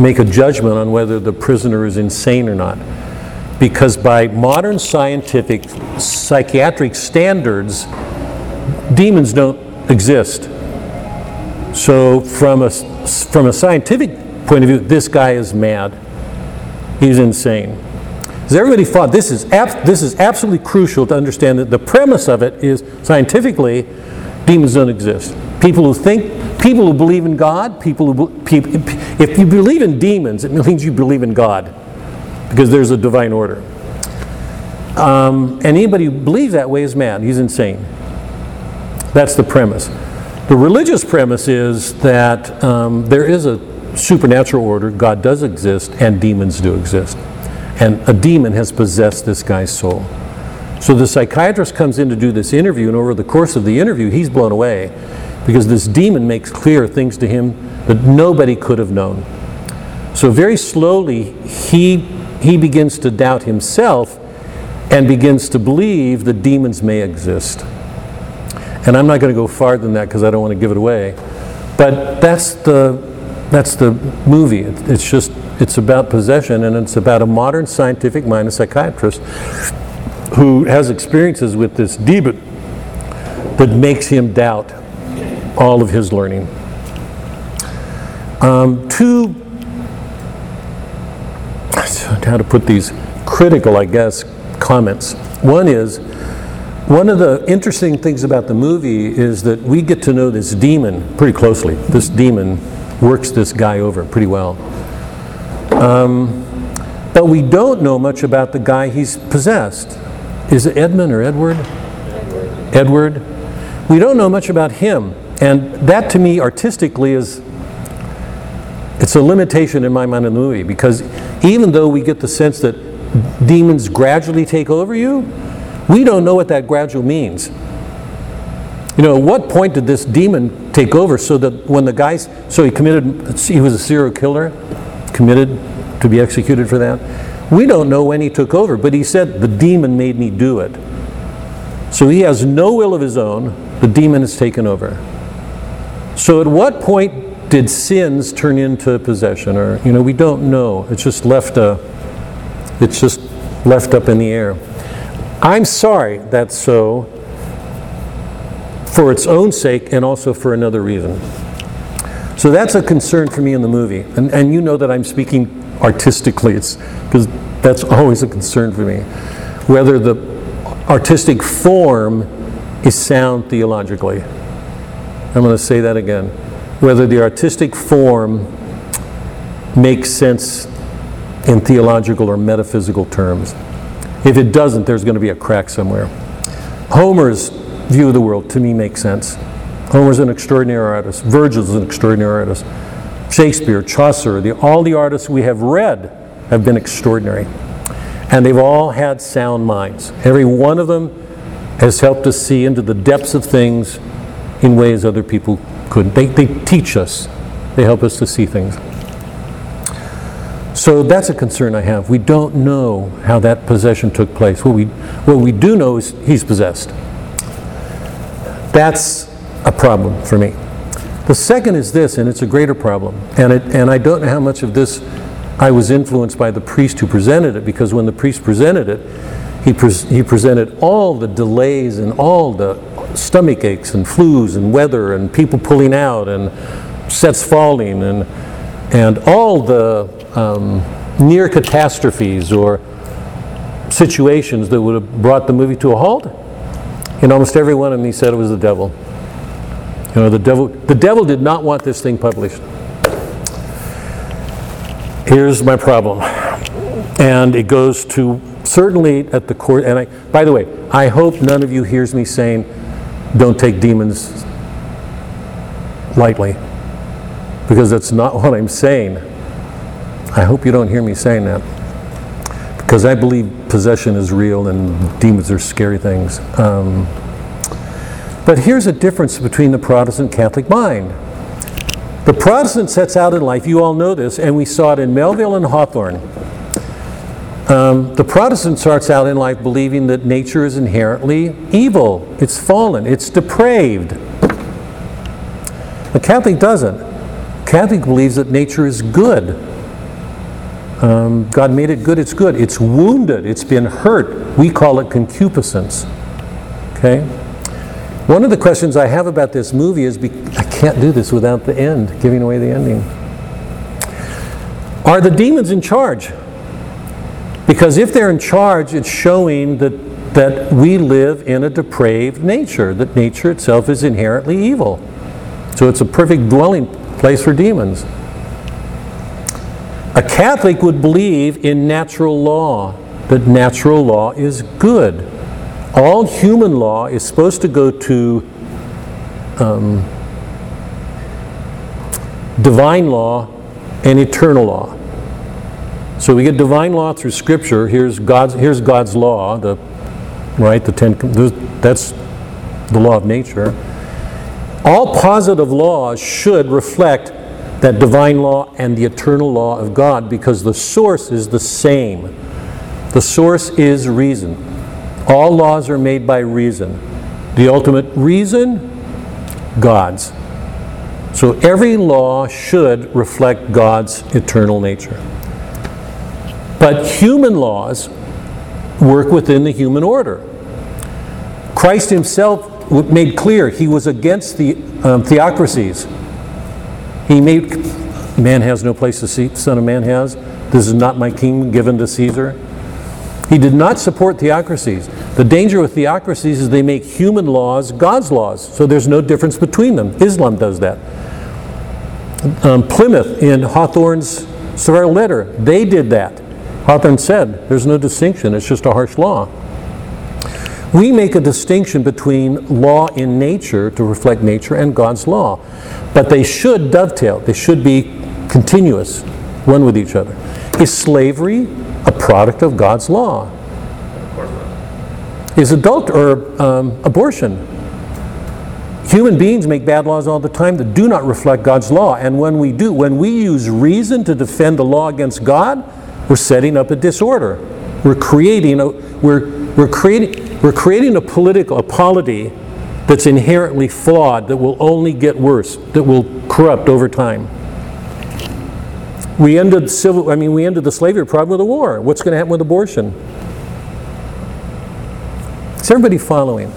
make a judgment on whether the prisoner is insane or not. Because by modern scientific psychiatric standards, demons don't exist. So, from a, from a scientific point of view, this guy is mad. He's insane. As everybody thought, this is, this is absolutely crucial to understand that the premise of it is scientifically, demons don't exist. People who think, people who believe in God, people who, be- if you believe in demons, it means you believe in God because there's a divine order. Um, and anybody who believes that way is mad. He's insane. That's the premise. The religious premise is that um, there is a supernatural order, God does exist, and demons do exist. And a demon has possessed this guy's soul. So the psychiatrist comes in to do this interview, and over the course of the interview, he's blown away because this demon makes clear things to him that nobody could have known. So very slowly, he, he begins to doubt himself and begins to believe that demons may exist. And I'm not going to go farther than that because I don't want to give it away. But that's the, that's the movie. It- It's just, it's about possession, and it's about a modern scientific mind, a psychiatrist, who has experiences with this demon that makes him doubt all of his learning. Um, two, how to put these, critical, I guess, comments. One is, one of the interesting things about the movie is that we get to know this demon pretty closely. This demon works this guy over pretty well. Um, but we don't know much about the guy he's possessed. Is it Edmund or Edward? Edward. We don't know much about him. And that to me artistically is it's a limitation in my mind in the movie because even though we get the sense that demons gradually take over you, we don't know what that gradual means. You know, at what point did this demon take over so that when the guy, so he committed, he was a serial killer, committed to be executed for that? We don't know when he took over, but he said, the demon made me do it. So he has no will of his own, the demon has taken over. So at what point did sins turn into possession? Or, you know, we don't know. It's just left, uh, it's just left up in the air. I'm sorry that's so for its own sake and also for another reason. So that's a concern for me in the movie. And, and you know that I'm speaking artistically, it's because that's always a concern for me. Whether the artistic form is sound theologically. I'm going to say that again. Whether the artistic form makes sense in theological or metaphysical terms. If it doesn't, there's going to be a crack somewhere. Homer's view of the world, to me, makes sense. Homer's an extraordinary artist. Virgil's an extraordinary artist. Shakespeare, Chaucer, the, all the artists we have read have been extraordinary. And they've all had sound minds. Every one of them has helped us see into the depths of things in ways other people couldn't. They, they teach us, they help us to see things. So that's a concern I have. We don't know how that possession took place. What we, what we do know is he's possessed. That's a problem for me. The second is this, and it's a greater problem. And, it, and I don't know how much of this I was influenced by the priest who presented it, because when the priest presented it, he, pres he presented all the delays and all the stomach aches and flus and weather and people pulling out and sets falling and, and all the um, near catastrophes or situations that would have brought the movie to a halt. In almost every one of them, he said it was the devil. You know, the devil, the devil did not want this thing published. Here's my problem. And it goes to certainly at the court, and I, by the way, I hope none of you hears me saying, don't take demons lightly. Because that's not what I'm saying. I hope you don't hear me saying that. Because I believe possession is real and demons are scary things. Um, but here's a difference between the Protestant Catholic mind. The Protestant sets out in life, you all know this, and we saw it in Melville and Hawthorne. Um, the Protestant starts out in life believing that nature is inherently evil, it's fallen, it's depraved. The Catholic doesn't. Catholic believes that nature is good. Um, God made it good, it's good. It's wounded, it's been hurt. We call it concupiscence. Okay? One of the questions I have about this movie is be- I can't do this without the end, giving away the ending. Are the demons in charge? Because if they're in charge, it's showing that, that we live in a depraved nature, that nature itself is inherently evil. So it's a perfect dwelling place for demons. A Catholic would believe in natural law, that natural law is good. All human law is supposed to go to um, divine law and eternal law. So we get divine law through Scripture. Here's God's, here's God's law, the, right? The ten, that's the law of nature. All positive laws should reflect that divine law and the eternal law of God because the source is the same. The source is reason. All laws are made by reason. The ultimate reason, God's. So every law should reflect God's eternal nature. But human laws work within the human order. Christ himself made clear he was against the um, theocracies. He made, man has no place to seat, Son of Man has. This is not my kingdom given to Caesar. He did not support theocracies. The danger with theocracies is they make human laws God's laws, so there's no difference between them. Islam does that. Um, Plymouth in Hawthorne's Scarlet Letter, they did that. Hawthorne said, there's no distinction, it's just a harsh law. We make a distinction between law in nature to reflect nature and God's law, but they should dovetail, they should be continuous, one with each other. Is slavery a product of God's law? Is adult or um, abortion? Human beings make bad laws all the time that do not reflect God's law, and when we do, when we use reason to defend the law against God, we're setting up a disorder. We're creating a we're we're creating we're creating a political a polity that's inherently flawed that will only get worse, that will corrupt over time. We ended civil I mean we ended the slavery problem with a war. What's going to happen with abortion? Is everybody following?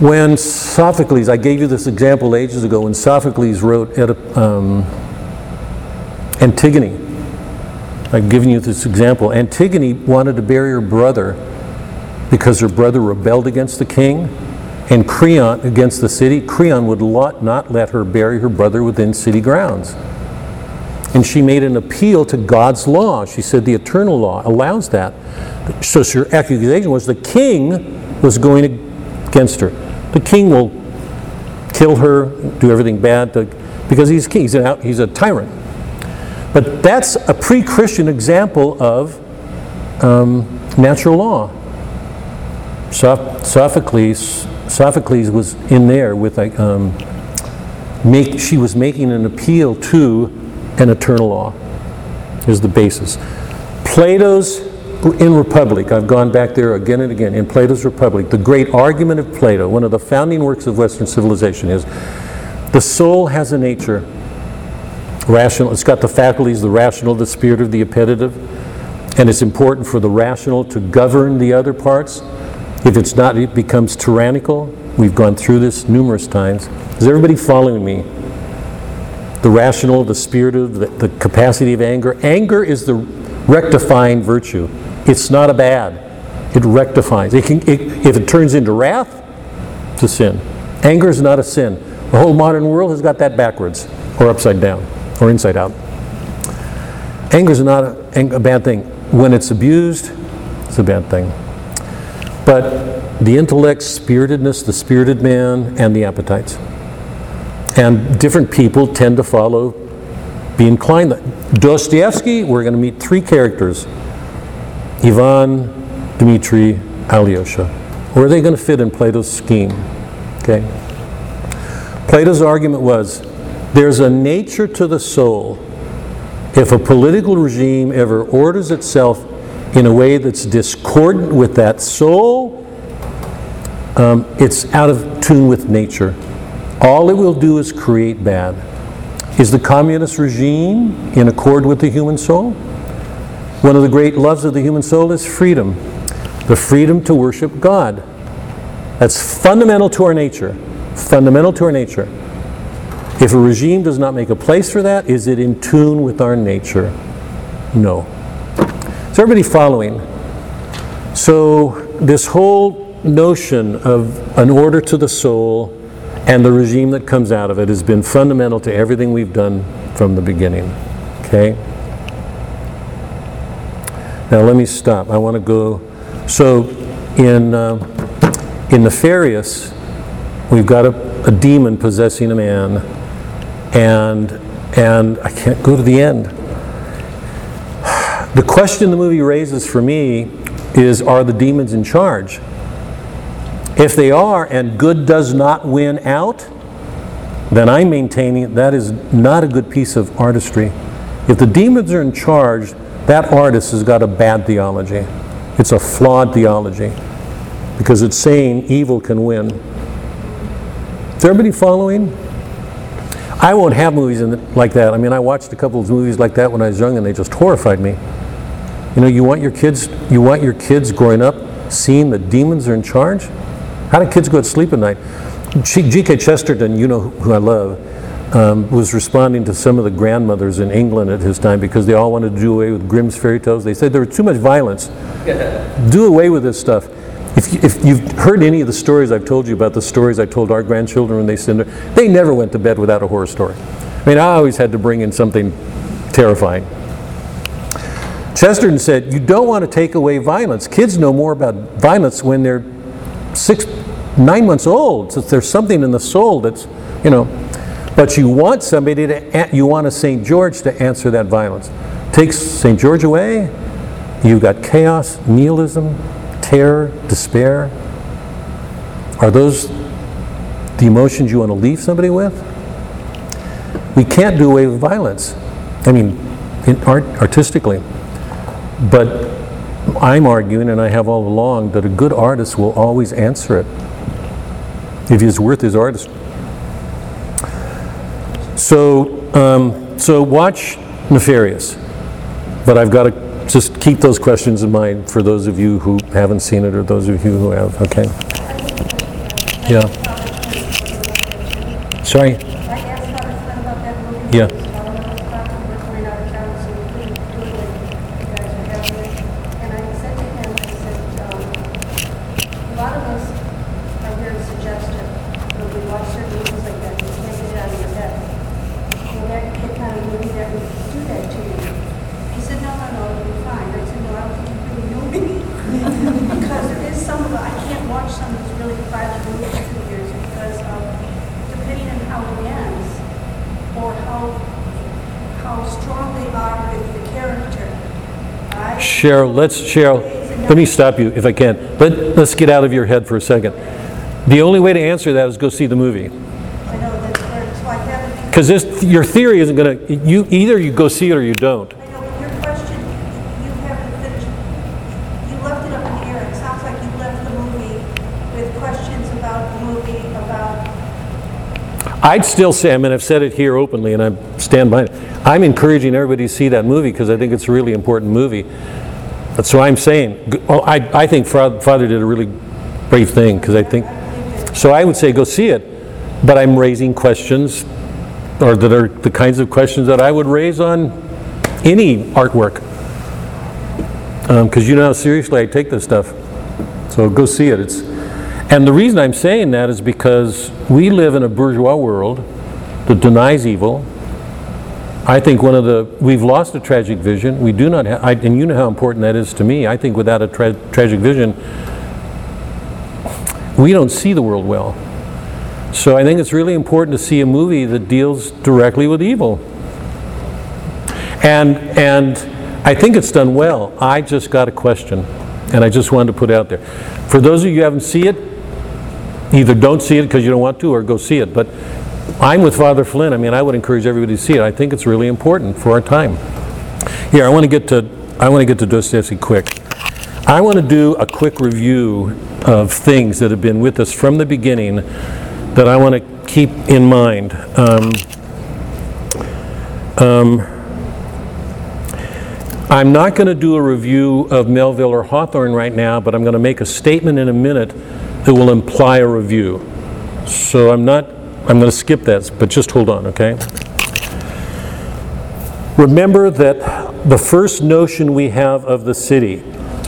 When Sophocles, I gave you this example ages ago, when Sophocles wrote um, Antigone, I've given you this example. Antigone wanted to bury her brother because her brother rebelled against the king and Creon against the city. Creon would not let her bury her brother within city grounds. And she made an appeal to God's law. She said the eternal law allows that. So her accusation was the king was going against her. The king will kill her, do everything bad, to, because he's king. He's, an, he's a tyrant. But that's a pre-Christian example of um, natural law. Soph- Sophocles, Sophocles was in there with like, um, make, she was making an appeal to an eternal law. Is the basis. Plato's in Republic, I've gone back there again and again, in Plato's Republic, the great argument of Plato, one of the founding works of Western civilization is the soul has a nature. Rational, it's got the faculties, the rational, the spirit of the appetitive, and it's important for the rational to govern the other parts. If it's not, it becomes tyrannical. We've gone through this numerous times. Is everybody following me? The rational, the spirit of the, the capacity of anger. Anger is the rectifying virtue. It's not a bad. It rectifies. It can, it, if it turns into wrath, it's a sin. Anger is not a sin. The whole modern world has got that backwards, or upside down, or inside out. Anger is not a, a bad thing. When it's abused, it's a bad thing. But the intellect, spiritedness, the spirited man, and the appetites. And different people tend to follow, be inclined. Dostoevsky, we're going to meet three characters Ivan, Dmitri, Alyosha. Where are they going to fit in Plato's scheme? Okay. Plato's argument was there's a nature to the soul. If a political regime ever orders itself in a way that's discordant with that soul, um, it's out of tune with nature. All it will do is create bad. Is the communist regime in accord with the human soul? One of the great loves of the human soul is freedom the freedom to worship God. That's fundamental to our nature. Fundamental to our nature. If a regime does not make a place for that, is it in tune with our nature? No. Is everybody following? So, this whole notion of an order to the soul and the regime that comes out of it has been fundamental to everything we've done from the beginning. Okay? Now, let me stop. I want to go. So, in, uh, in Nefarious, we've got a, a demon possessing a man, and, and I can't go to the end. The question the movie raises for me is are the demons in charge? If they are, and good does not win out, then I'm maintaining that is not a good piece of artistry. If the demons are in charge, that artist has got a bad theology. It's a flawed theology because it's saying evil can win. Is everybody following? I won't have movies in it like that. I mean, I watched a couple of movies like that when I was young, and they just horrified me. You know, you want your kids, you want your kids growing up seeing that demons are in charge. How do kids go to sleep at night? G.K. Chesterton, you know who I love, um, was responding to some of the grandmothers in England at his time because they all wanted to do away with Grimm's fairy tales. They said there was too much violence. do away with this stuff. If, if you've heard any of the stories I've told you about the stories I told our grandchildren when they sinned, they never went to bed without a horror story. I mean, I always had to bring in something terrifying. Chesterton said, You don't want to take away violence. Kids know more about violence when they're six, nine months old. So there's something in the soul that's, you know. But you want somebody to, you want a St. George to answer that violence. Takes St. George away, you've got chaos, nihilism, terror, despair. Are those the emotions you want to leave somebody with? We can't do away with violence. I mean, art, artistically. But I'm arguing, and I have all along, that a good artist will always answer it if he's worth his artist. So, um, so watch Nefarious, but I've got to just keep those questions in mind for those of you who haven't seen it or those of you who have. Okay. Yeah. Sorry. I asked Father Flynn about that movie. Yeah. While I was talking, we were going out of town, so we couldn't do it when you guys were having it. And I said to him, I said, um, a lot of us are very suggestive. When we watch certain movies like that, you can't get it out of your head. Well, that the kind of movie that would do that to you. He said, no, no, no, it'll be fine. I said, no, I don't think you really know me. Because there is some of the, I can't watch some of these really violent movies through years because of, depending on how it ends, or how, how strong they are with the character. I- Cheryl, let's, Cheryl, let me stop you if I can. Let, let's get out of your head for a second. The only way to answer that is go see the movie. I know that's where, so I haven't, Because this, your theory isn't going to, you, either you go see it or you don't. I know, your question, you haven't finished, you left it up in the air. It sounds like you left the movie with questions about the movie, about I'd still say, I mean, I've said it here openly and I stand by it. I'm encouraging everybody to see that movie because I think it's a really important movie. So I'm saying, well, oh, I, I think Father did a really brave thing because I think, so I would say go see it, but I'm raising questions or that are the kinds of questions that I would raise on any artwork. Um, because you know how seriously I take this stuff. So go see it. It's, and the reason I'm saying that is because we live in a bourgeois world that denies evil. I think one of the, we've lost a tragic vision. We do not have, I, and you know how important that is to me. I think without a tra- tragic vision, we don't see the world well. So I think it's really important to see a movie that deals directly with evil. And, and I think it's done well. I just got a question, and I just wanted to put out there. For those of you who haven't seen it, either don't see it because you don't want to, or go see it. But I'm with Father Flynn. I mean, I would encourage everybody to see it. I think it's really important for our time. Here, I want to get to I want to get to Dostoevsky quick. I want to do a quick review of things that have been with us from the beginning that I want to keep in mind. Um, um, I'm not going to do a review of Melville or Hawthorne right now, but I'm going to make a statement in a minute that will imply a review. So I'm not, I'm going to skip that, but just hold on, okay? Remember that the first notion we have of the city,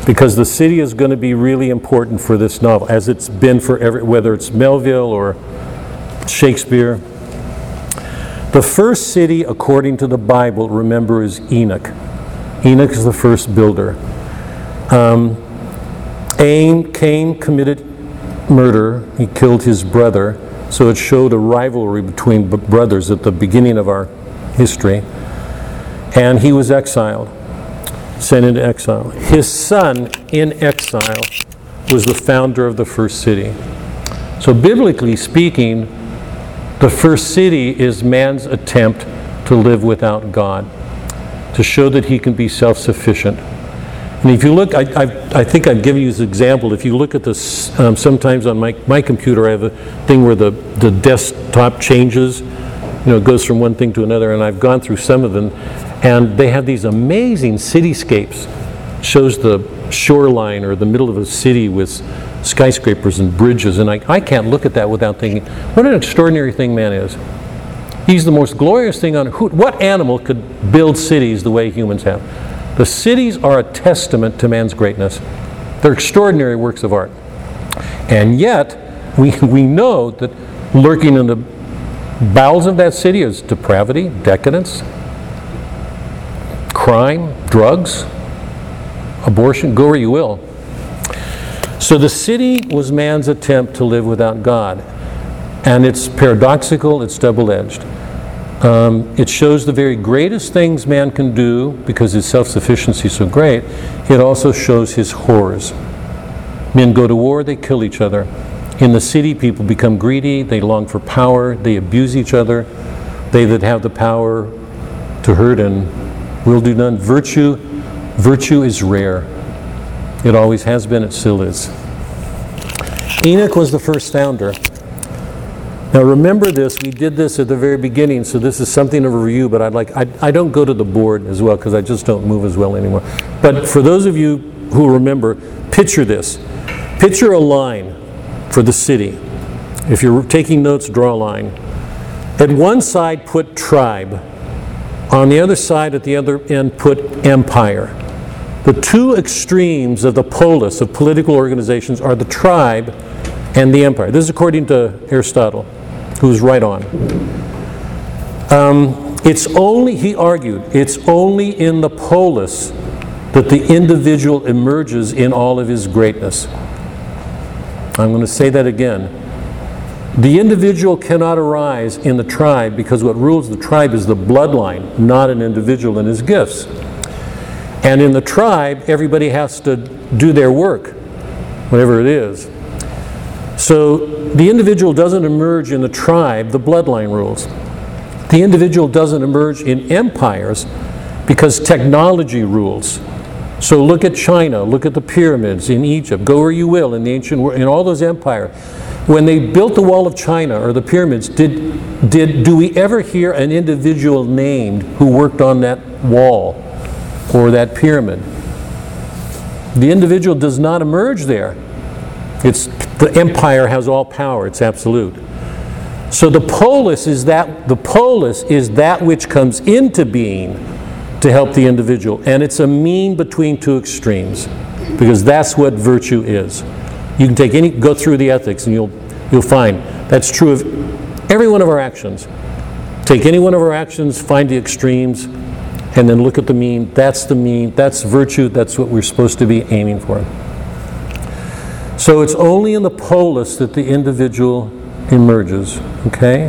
because the city is going to be really important for this novel, as it's been for every, whether it's Melville or Shakespeare. The first city, according to the Bible, remember, is Enoch. Enoch is the first builder. Um, Aim, Cain committed murder. He killed his brother. So it showed a rivalry between brothers at the beginning of our history. And he was exiled, sent into exile. His son, in exile, was the founder of the first city. So, biblically speaking, the first city is man's attempt to live without God, to show that he can be self sufficient. And if you look, I, I, I think I've given you this example. If you look at this, um, sometimes on my, my computer, I have a thing where the, the desktop changes. you know, it goes from one thing to another, and I've gone through some of them, and they have these amazing cityscapes. Shows the shoreline or the middle of a city with skyscrapers and bridges, and I, I can't look at that without thinking, what an extraordinary thing man is. He's the most glorious thing on who, what animal could build cities the way humans have? The cities are a testament to man's greatness. They're extraordinary works of art. And yet, we, we know that lurking in the bowels of that city is depravity, decadence, crime, drugs, abortion, go where you will. So the city was man's attempt to live without God. And it's paradoxical, it's double edged. Um, it shows the very greatest things man can do because his self sufficiency is so great. It also shows his horrors. Men go to war, they kill each other. In the city, people become greedy, they long for power, they abuse each other. They that have the power to hurt and will do none. Virtue, virtue is rare. It always has been, it still is. Enoch was the first founder. Now remember this, we did this at the very beginning, so this is something of a review, but I'd like, I, I don't go to the board as well because I just don't move as well anymore. But for those of you who remember, picture this. Picture a line for the city. If you're taking notes, draw a line. At one side, put tribe. On the other side, at the other end, put empire. The two extremes of the polis of political organizations are the tribe and the empire. This is according to Aristotle, who's right on. Um, it's only, he argued, it's only in the polis that the individual emerges in all of his greatness. I'm going to say that again. The individual cannot arise in the tribe because what rules the tribe is the bloodline, not an individual and his gifts. And in the tribe, everybody has to do their work, whatever it is. So the individual doesn't emerge in the tribe, the bloodline rules. The individual doesn't emerge in empires because technology rules. So look at China, look at the pyramids in Egypt, go where you will in the ancient world, in all those empires. When they built the wall of China or the pyramids, did, did, do we ever hear an individual named who worked on that wall or that pyramid? The individual does not emerge there. It's, the empire has all power, it's absolute. So the polis is that the polis is that which comes into being to help the individual, and it's a mean between two extremes, because that's what virtue is. You can take any go through the ethics, and you'll you'll find that's true of every one of our actions. Take any one of our actions, find the extremes, and then look at the mean. That's the mean. That's virtue. That's what we're supposed to be aiming for. So it's only in the polis that the individual emerges, okay?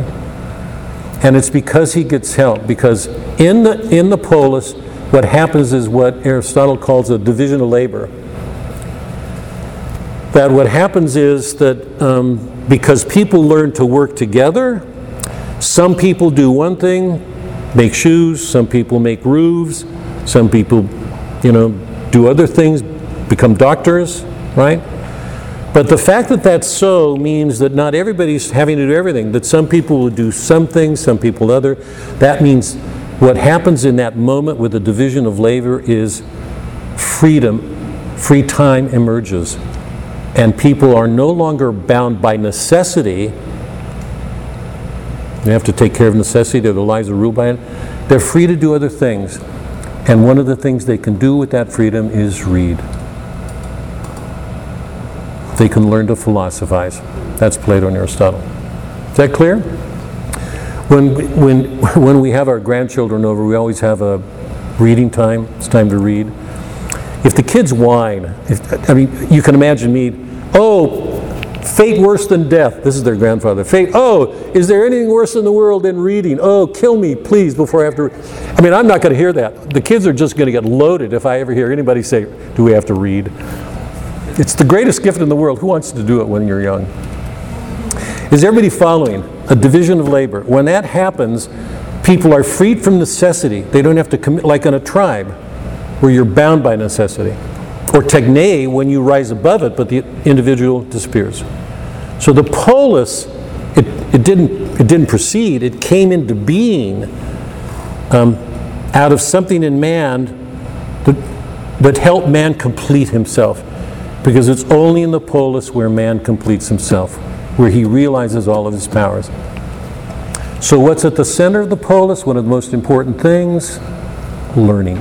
And it's because he gets help, because in the, in the polis, what happens is what Aristotle calls a division of labor. That what happens is that um, because people learn to work together, some people do one thing, make shoes, some people make roofs, some people, you know, do other things, become doctors, right? But the fact that that's so means that not everybody's having to do everything, that some people will do some things, some people other. That means what happens in that moment with the division of labor is freedom, free time emerges. And people are no longer bound by necessity. They have to take care of necessity, their lives are ruled by it. They're free to do other things. And one of the things they can do with that freedom is read they can learn to philosophize. That's Plato and Aristotle. Is that clear? When, when, when we have our grandchildren over, we always have a reading time. It's time to read. If the kids whine, if, I mean, you can imagine me, oh, fate worse than death. This is their grandfather. Fate, oh, is there anything worse in the world than reading? Oh, kill me, please, before I have to. I mean, I'm not going to hear that. The kids are just going to get loaded if I ever hear anybody say, do we have to read? It's the greatest gift in the world. Who wants to do it when you're young? Is everybody following? A division of labor. When that happens, people are freed from necessity. They don't have to commit, like in a tribe, where you're bound by necessity. Or techne, when you rise above it, but the individual disappears. So the polis, it, it didn't it didn't proceed, it came into being um, out of something in man that, that helped man complete himself. Because it's only in the polis where man completes himself, where he realizes all of his powers. So, what's at the center of the polis? One of the most important things? Learning.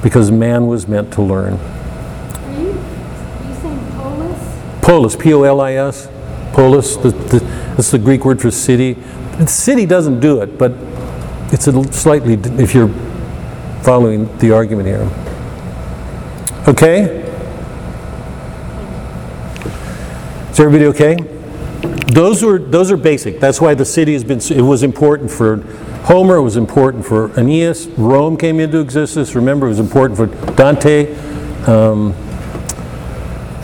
Because man was meant to learn. Are you, are you saying polis? Polis, P O L I S, polis, the, the, that's the Greek word for city. The city doesn't do it, but it's a slightly, if you're following the argument here. Okay? Is everybody okay? Those were those are basic. That's why the city has been. It was important for Homer. It was important for Aeneas. Rome came into existence. Remember, it was important for Dante. Um,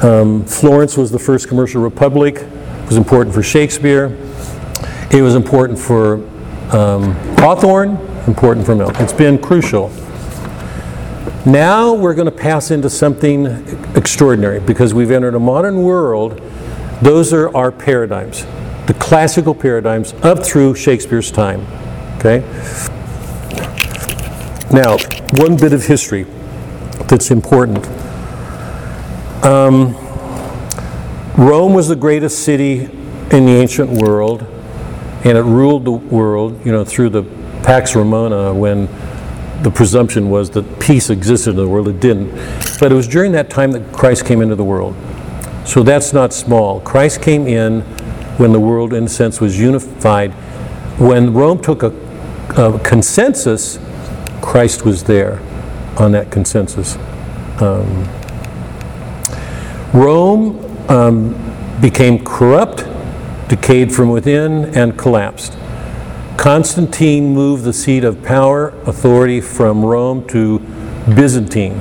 um, Florence was the first commercial republic. It was important for Shakespeare. It was important for um, Hawthorne. Important for Milton. It's been crucial. Now we're going to pass into something extraordinary because we've entered a modern world. Those are our paradigms, the classical paradigms up through Shakespeare's time. Okay? Now, one bit of history that's important. Um, Rome was the greatest city in the ancient world, and it ruled the world, you know, through the Pax Romana when the presumption was that peace existed in the world. It didn't. But it was during that time that Christ came into the world. So that's not small. Christ came in when the world, in a sense, was unified. When Rome took a, a consensus, Christ was there on that consensus. Um, Rome um, became corrupt, decayed from within, and collapsed. Constantine moved the seat of power, authority from Rome to Byzantine,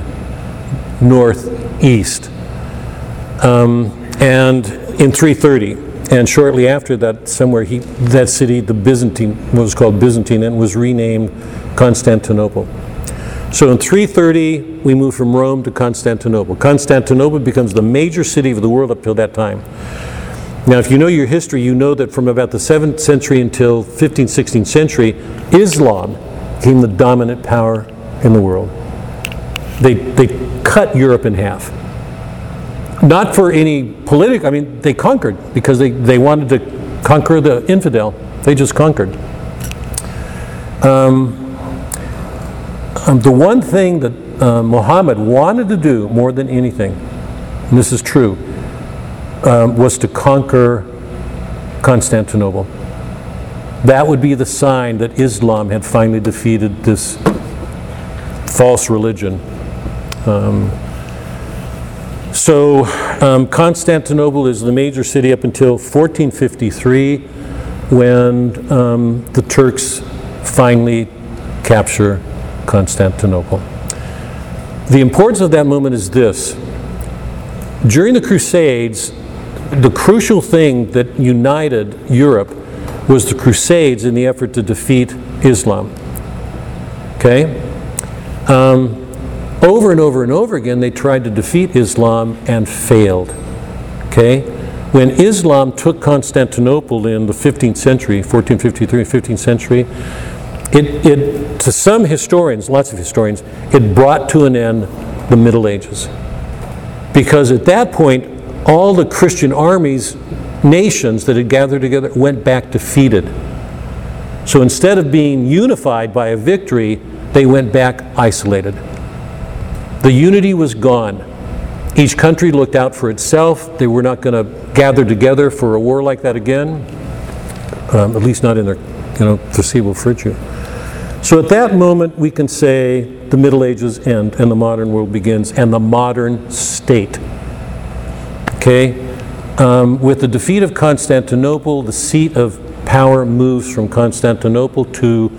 northeast. Um, and in 330, and shortly after that, somewhere he, that city, the Byzantine, was called Byzantine, and was renamed Constantinople. So in 330, we move from Rome to Constantinople. Constantinople becomes the major city of the world up till that time. Now, if you know your history, you know that from about the 7th century until 15th, 16th century, Islam became the dominant power in the world. They, they cut Europe in half. Not for any political, I mean, they conquered because they, they wanted to conquer the infidel. They just conquered. Um, um, the one thing that uh, Muhammad wanted to do more than anything, and this is true, um, was to conquer Constantinople. That would be the sign that Islam had finally defeated this false religion. Um, so, um, Constantinople is the major city up until 1453 when um, the Turks finally capture Constantinople. The importance of that moment is this. During the Crusades, the crucial thing that united Europe was the Crusades in the effort to defeat Islam. Okay? Um, over and over and over again, they tried to defeat Islam and failed. Okay? When Islam took Constantinople in the 15th century, 1453, 15th century, it, it, to some historians, lots of historians, it brought to an end the Middle Ages. Because at that point, all the Christian armies, nations that had gathered together, went back defeated. So instead of being unified by a victory, they went back isolated. The unity was gone. Each country looked out for itself. They were not going to gather together for a war like that again, um, at least not in their you know, foreseeable future. So at that moment, we can say the Middle Ages end and the modern world begins and the modern state. Okay? Um, with the defeat of Constantinople, the seat of power moves from Constantinople to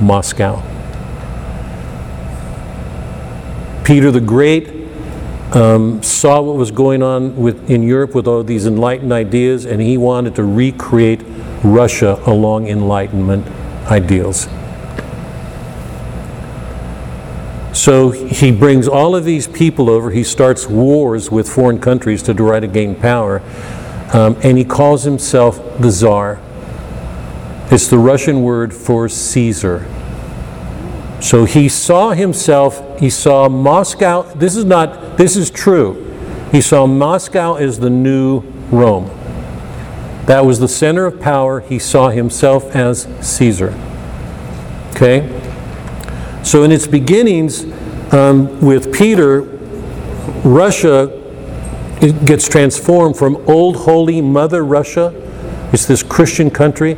Moscow. Peter the Great um, saw what was going on with, in Europe with all these enlightened ideas, and he wanted to recreate Russia along Enlightenment ideals. So he brings all of these people over. He starts wars with foreign countries to try to gain power. Um, and he calls himself the Tsar. It's the Russian word for Caesar. So he saw himself, he saw Moscow, this is not, this is true. He saw Moscow as the new Rome. That was the center of power. He saw himself as Caesar. Okay? So in its beginnings, um, with Peter, Russia it gets transformed from old holy mother Russia. It's this Christian country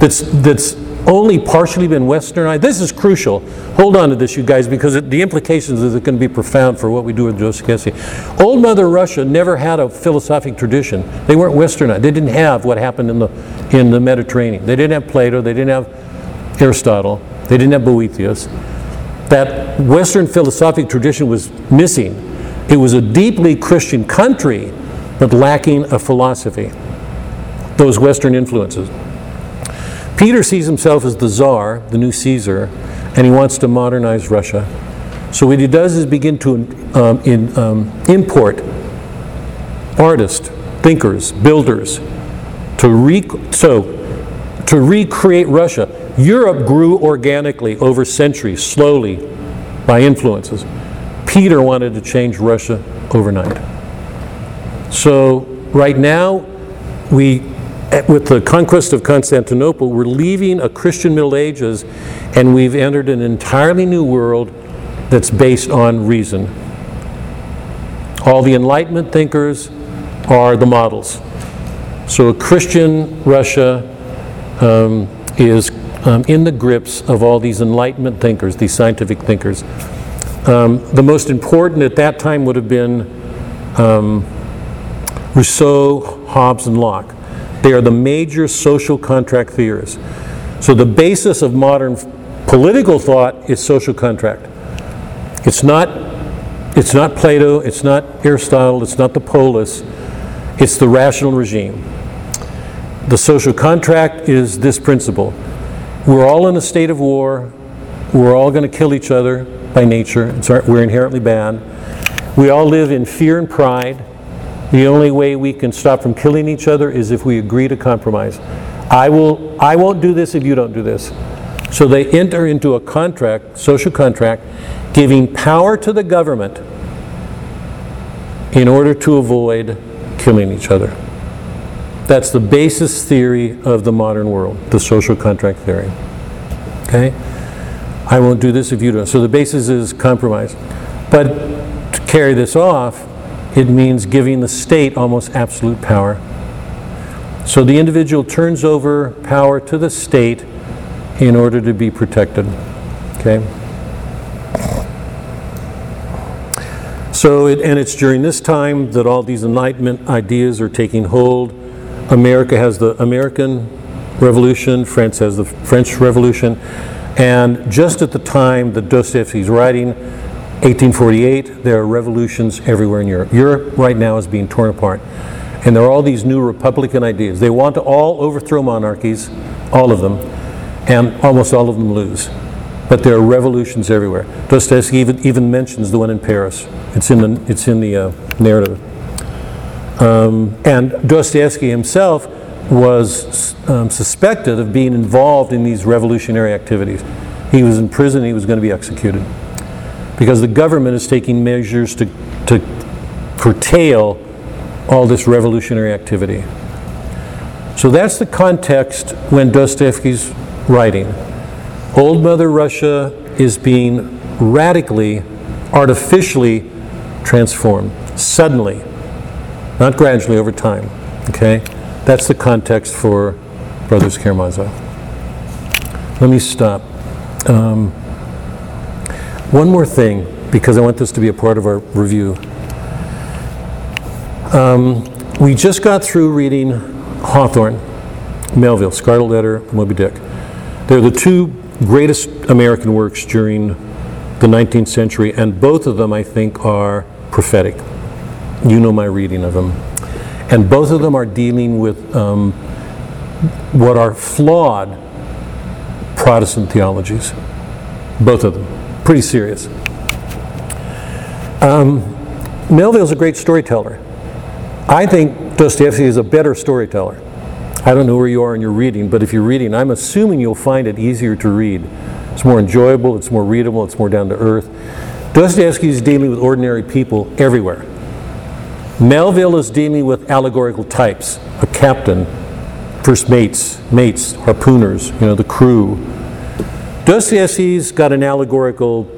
that's that's only partially been westernized. This is crucial. Hold on to this, you guys, because it, the implications are going to be profound for what we do with Joseph Dostoevsky. Old Mother Russia never had a philosophic tradition. They weren't westernized. They didn't have what happened in the in the Mediterranean. They didn't have Plato. They didn't have Aristotle. They didn't have Boethius. That Western philosophic tradition was missing. It was a deeply Christian country, but lacking a philosophy. Those Western influences. Peter sees himself as the czar, the new Caesar, and he wants to modernize Russia. So what he does is begin to um, in, um, import artists, thinkers, builders to re- so to recreate Russia. Europe grew organically over centuries, slowly, by influences. Peter wanted to change Russia overnight. So right now, we, with the conquest of Constantinople, we're leaving a Christian Middle Ages, and we've entered an entirely new world that's based on reason. All the Enlightenment thinkers are the models. So a Christian Russia um, is um, in the grips of all these Enlightenment thinkers, these scientific thinkers. Um, the most important at that time would have been um, Rousseau, Hobbes, and Locke. They are the major social contract theorists. So the basis of modern political thought is social contract. It's not, it's not Plato, it's not Aristotle, it's not the polis, it's the rational regime. The social contract is this principle. We're all in a state of war. We're all going to kill each other by nature. Our, we're inherently bad. We all live in fear and pride. The only way we can stop from killing each other is if we agree to compromise. I will I won't do this if you don't do this. So they enter into a contract, social contract, giving power to the government in order to avoid killing each other. That's the basis theory of the modern world, the social contract theory. Okay? I won't do this if you don't. So the basis is compromise. But to carry this off, it means giving the state almost absolute power. So the individual turns over power to the state in order to be protected. Okay? So, it, and it's during this time that all these Enlightenment ideas are taking hold. America has the American Revolution, France has the French Revolution, and just at the time that Dostoevsky is writing, 1848, there are revolutions everywhere in Europe. Europe right now is being torn apart. And there are all these new Republican ideas. They want to all overthrow monarchies, all of them, and almost all of them lose. But there are revolutions everywhere. Dostoevsky even, even mentions the one in Paris. It's in the, it's in the uh, narrative. Um, and Dostoevsky himself was um, suspected of being involved in these revolutionary activities. He was in prison, he was going to be executed. Because the government is taking measures to, to curtail all this revolutionary activity. So that's the context when Dostoevsky's writing. Old Mother Russia is being radically, artificially transformed, suddenly, not gradually over time. Okay? That's the context for Brothers Karamazov. Let me stop. Um, one more thing, because I want this to be a part of our review. Um, we just got through reading Hawthorne, Melville, Scarlet Letter, Moby Dick. They're the two greatest American works during the 19th century, and both of them, I think, are prophetic. You know my reading of them. And both of them are dealing with um, what are flawed Protestant theologies. Both of them. Pretty serious. Um, Melville's a great storyteller. I think Dostoevsky is a better storyteller. I don't know where you are in your reading, but if you're reading, I'm assuming you'll find it easier to read. It's more enjoyable, it's more readable, it's more down to earth. Dostoevsky is dealing with ordinary people everywhere. Melville is dealing with allegorical types, a captain, first mates, mates, harpooners, you know, the crew. Dostoevsky's got an allegorical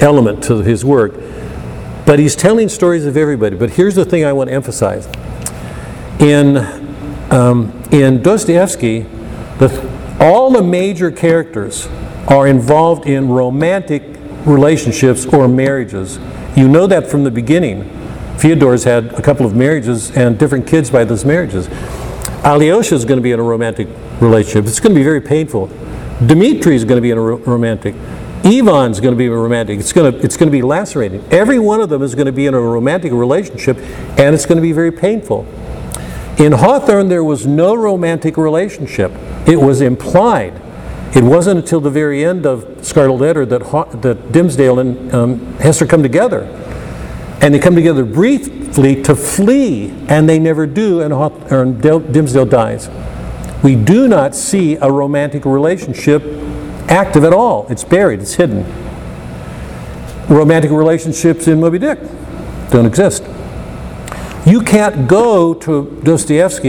element to his work, but he's telling stories of everybody. But here's the thing I want to emphasize. In, um, in Dostoevsky, the, all the major characters are involved in romantic relationships or marriages. You know that from the beginning. Fyodor's had a couple of marriages and different kids by those marriages. Alyosha is going to be in a romantic relationship. It's going to be very painful. Dmitri is going to be in a ro- romantic. Ivan's going to be a romantic. It's going to, it's going to be lacerating. Every one of them is going to be in a romantic relationship, and it's going to be very painful. In Hawthorne, there was no romantic relationship. It was implied. It wasn't until the very end of Scarlet Letter that, that Dimmesdale and um, Hester come together. And they come together briefly to flee, and they never do, and, Haw- Dimmesdale dies. We do not see a romantic relationship active at all. It's buried, it's hidden. Romantic relationships in Moby Dick don't exist. You can't go to Dostoevsky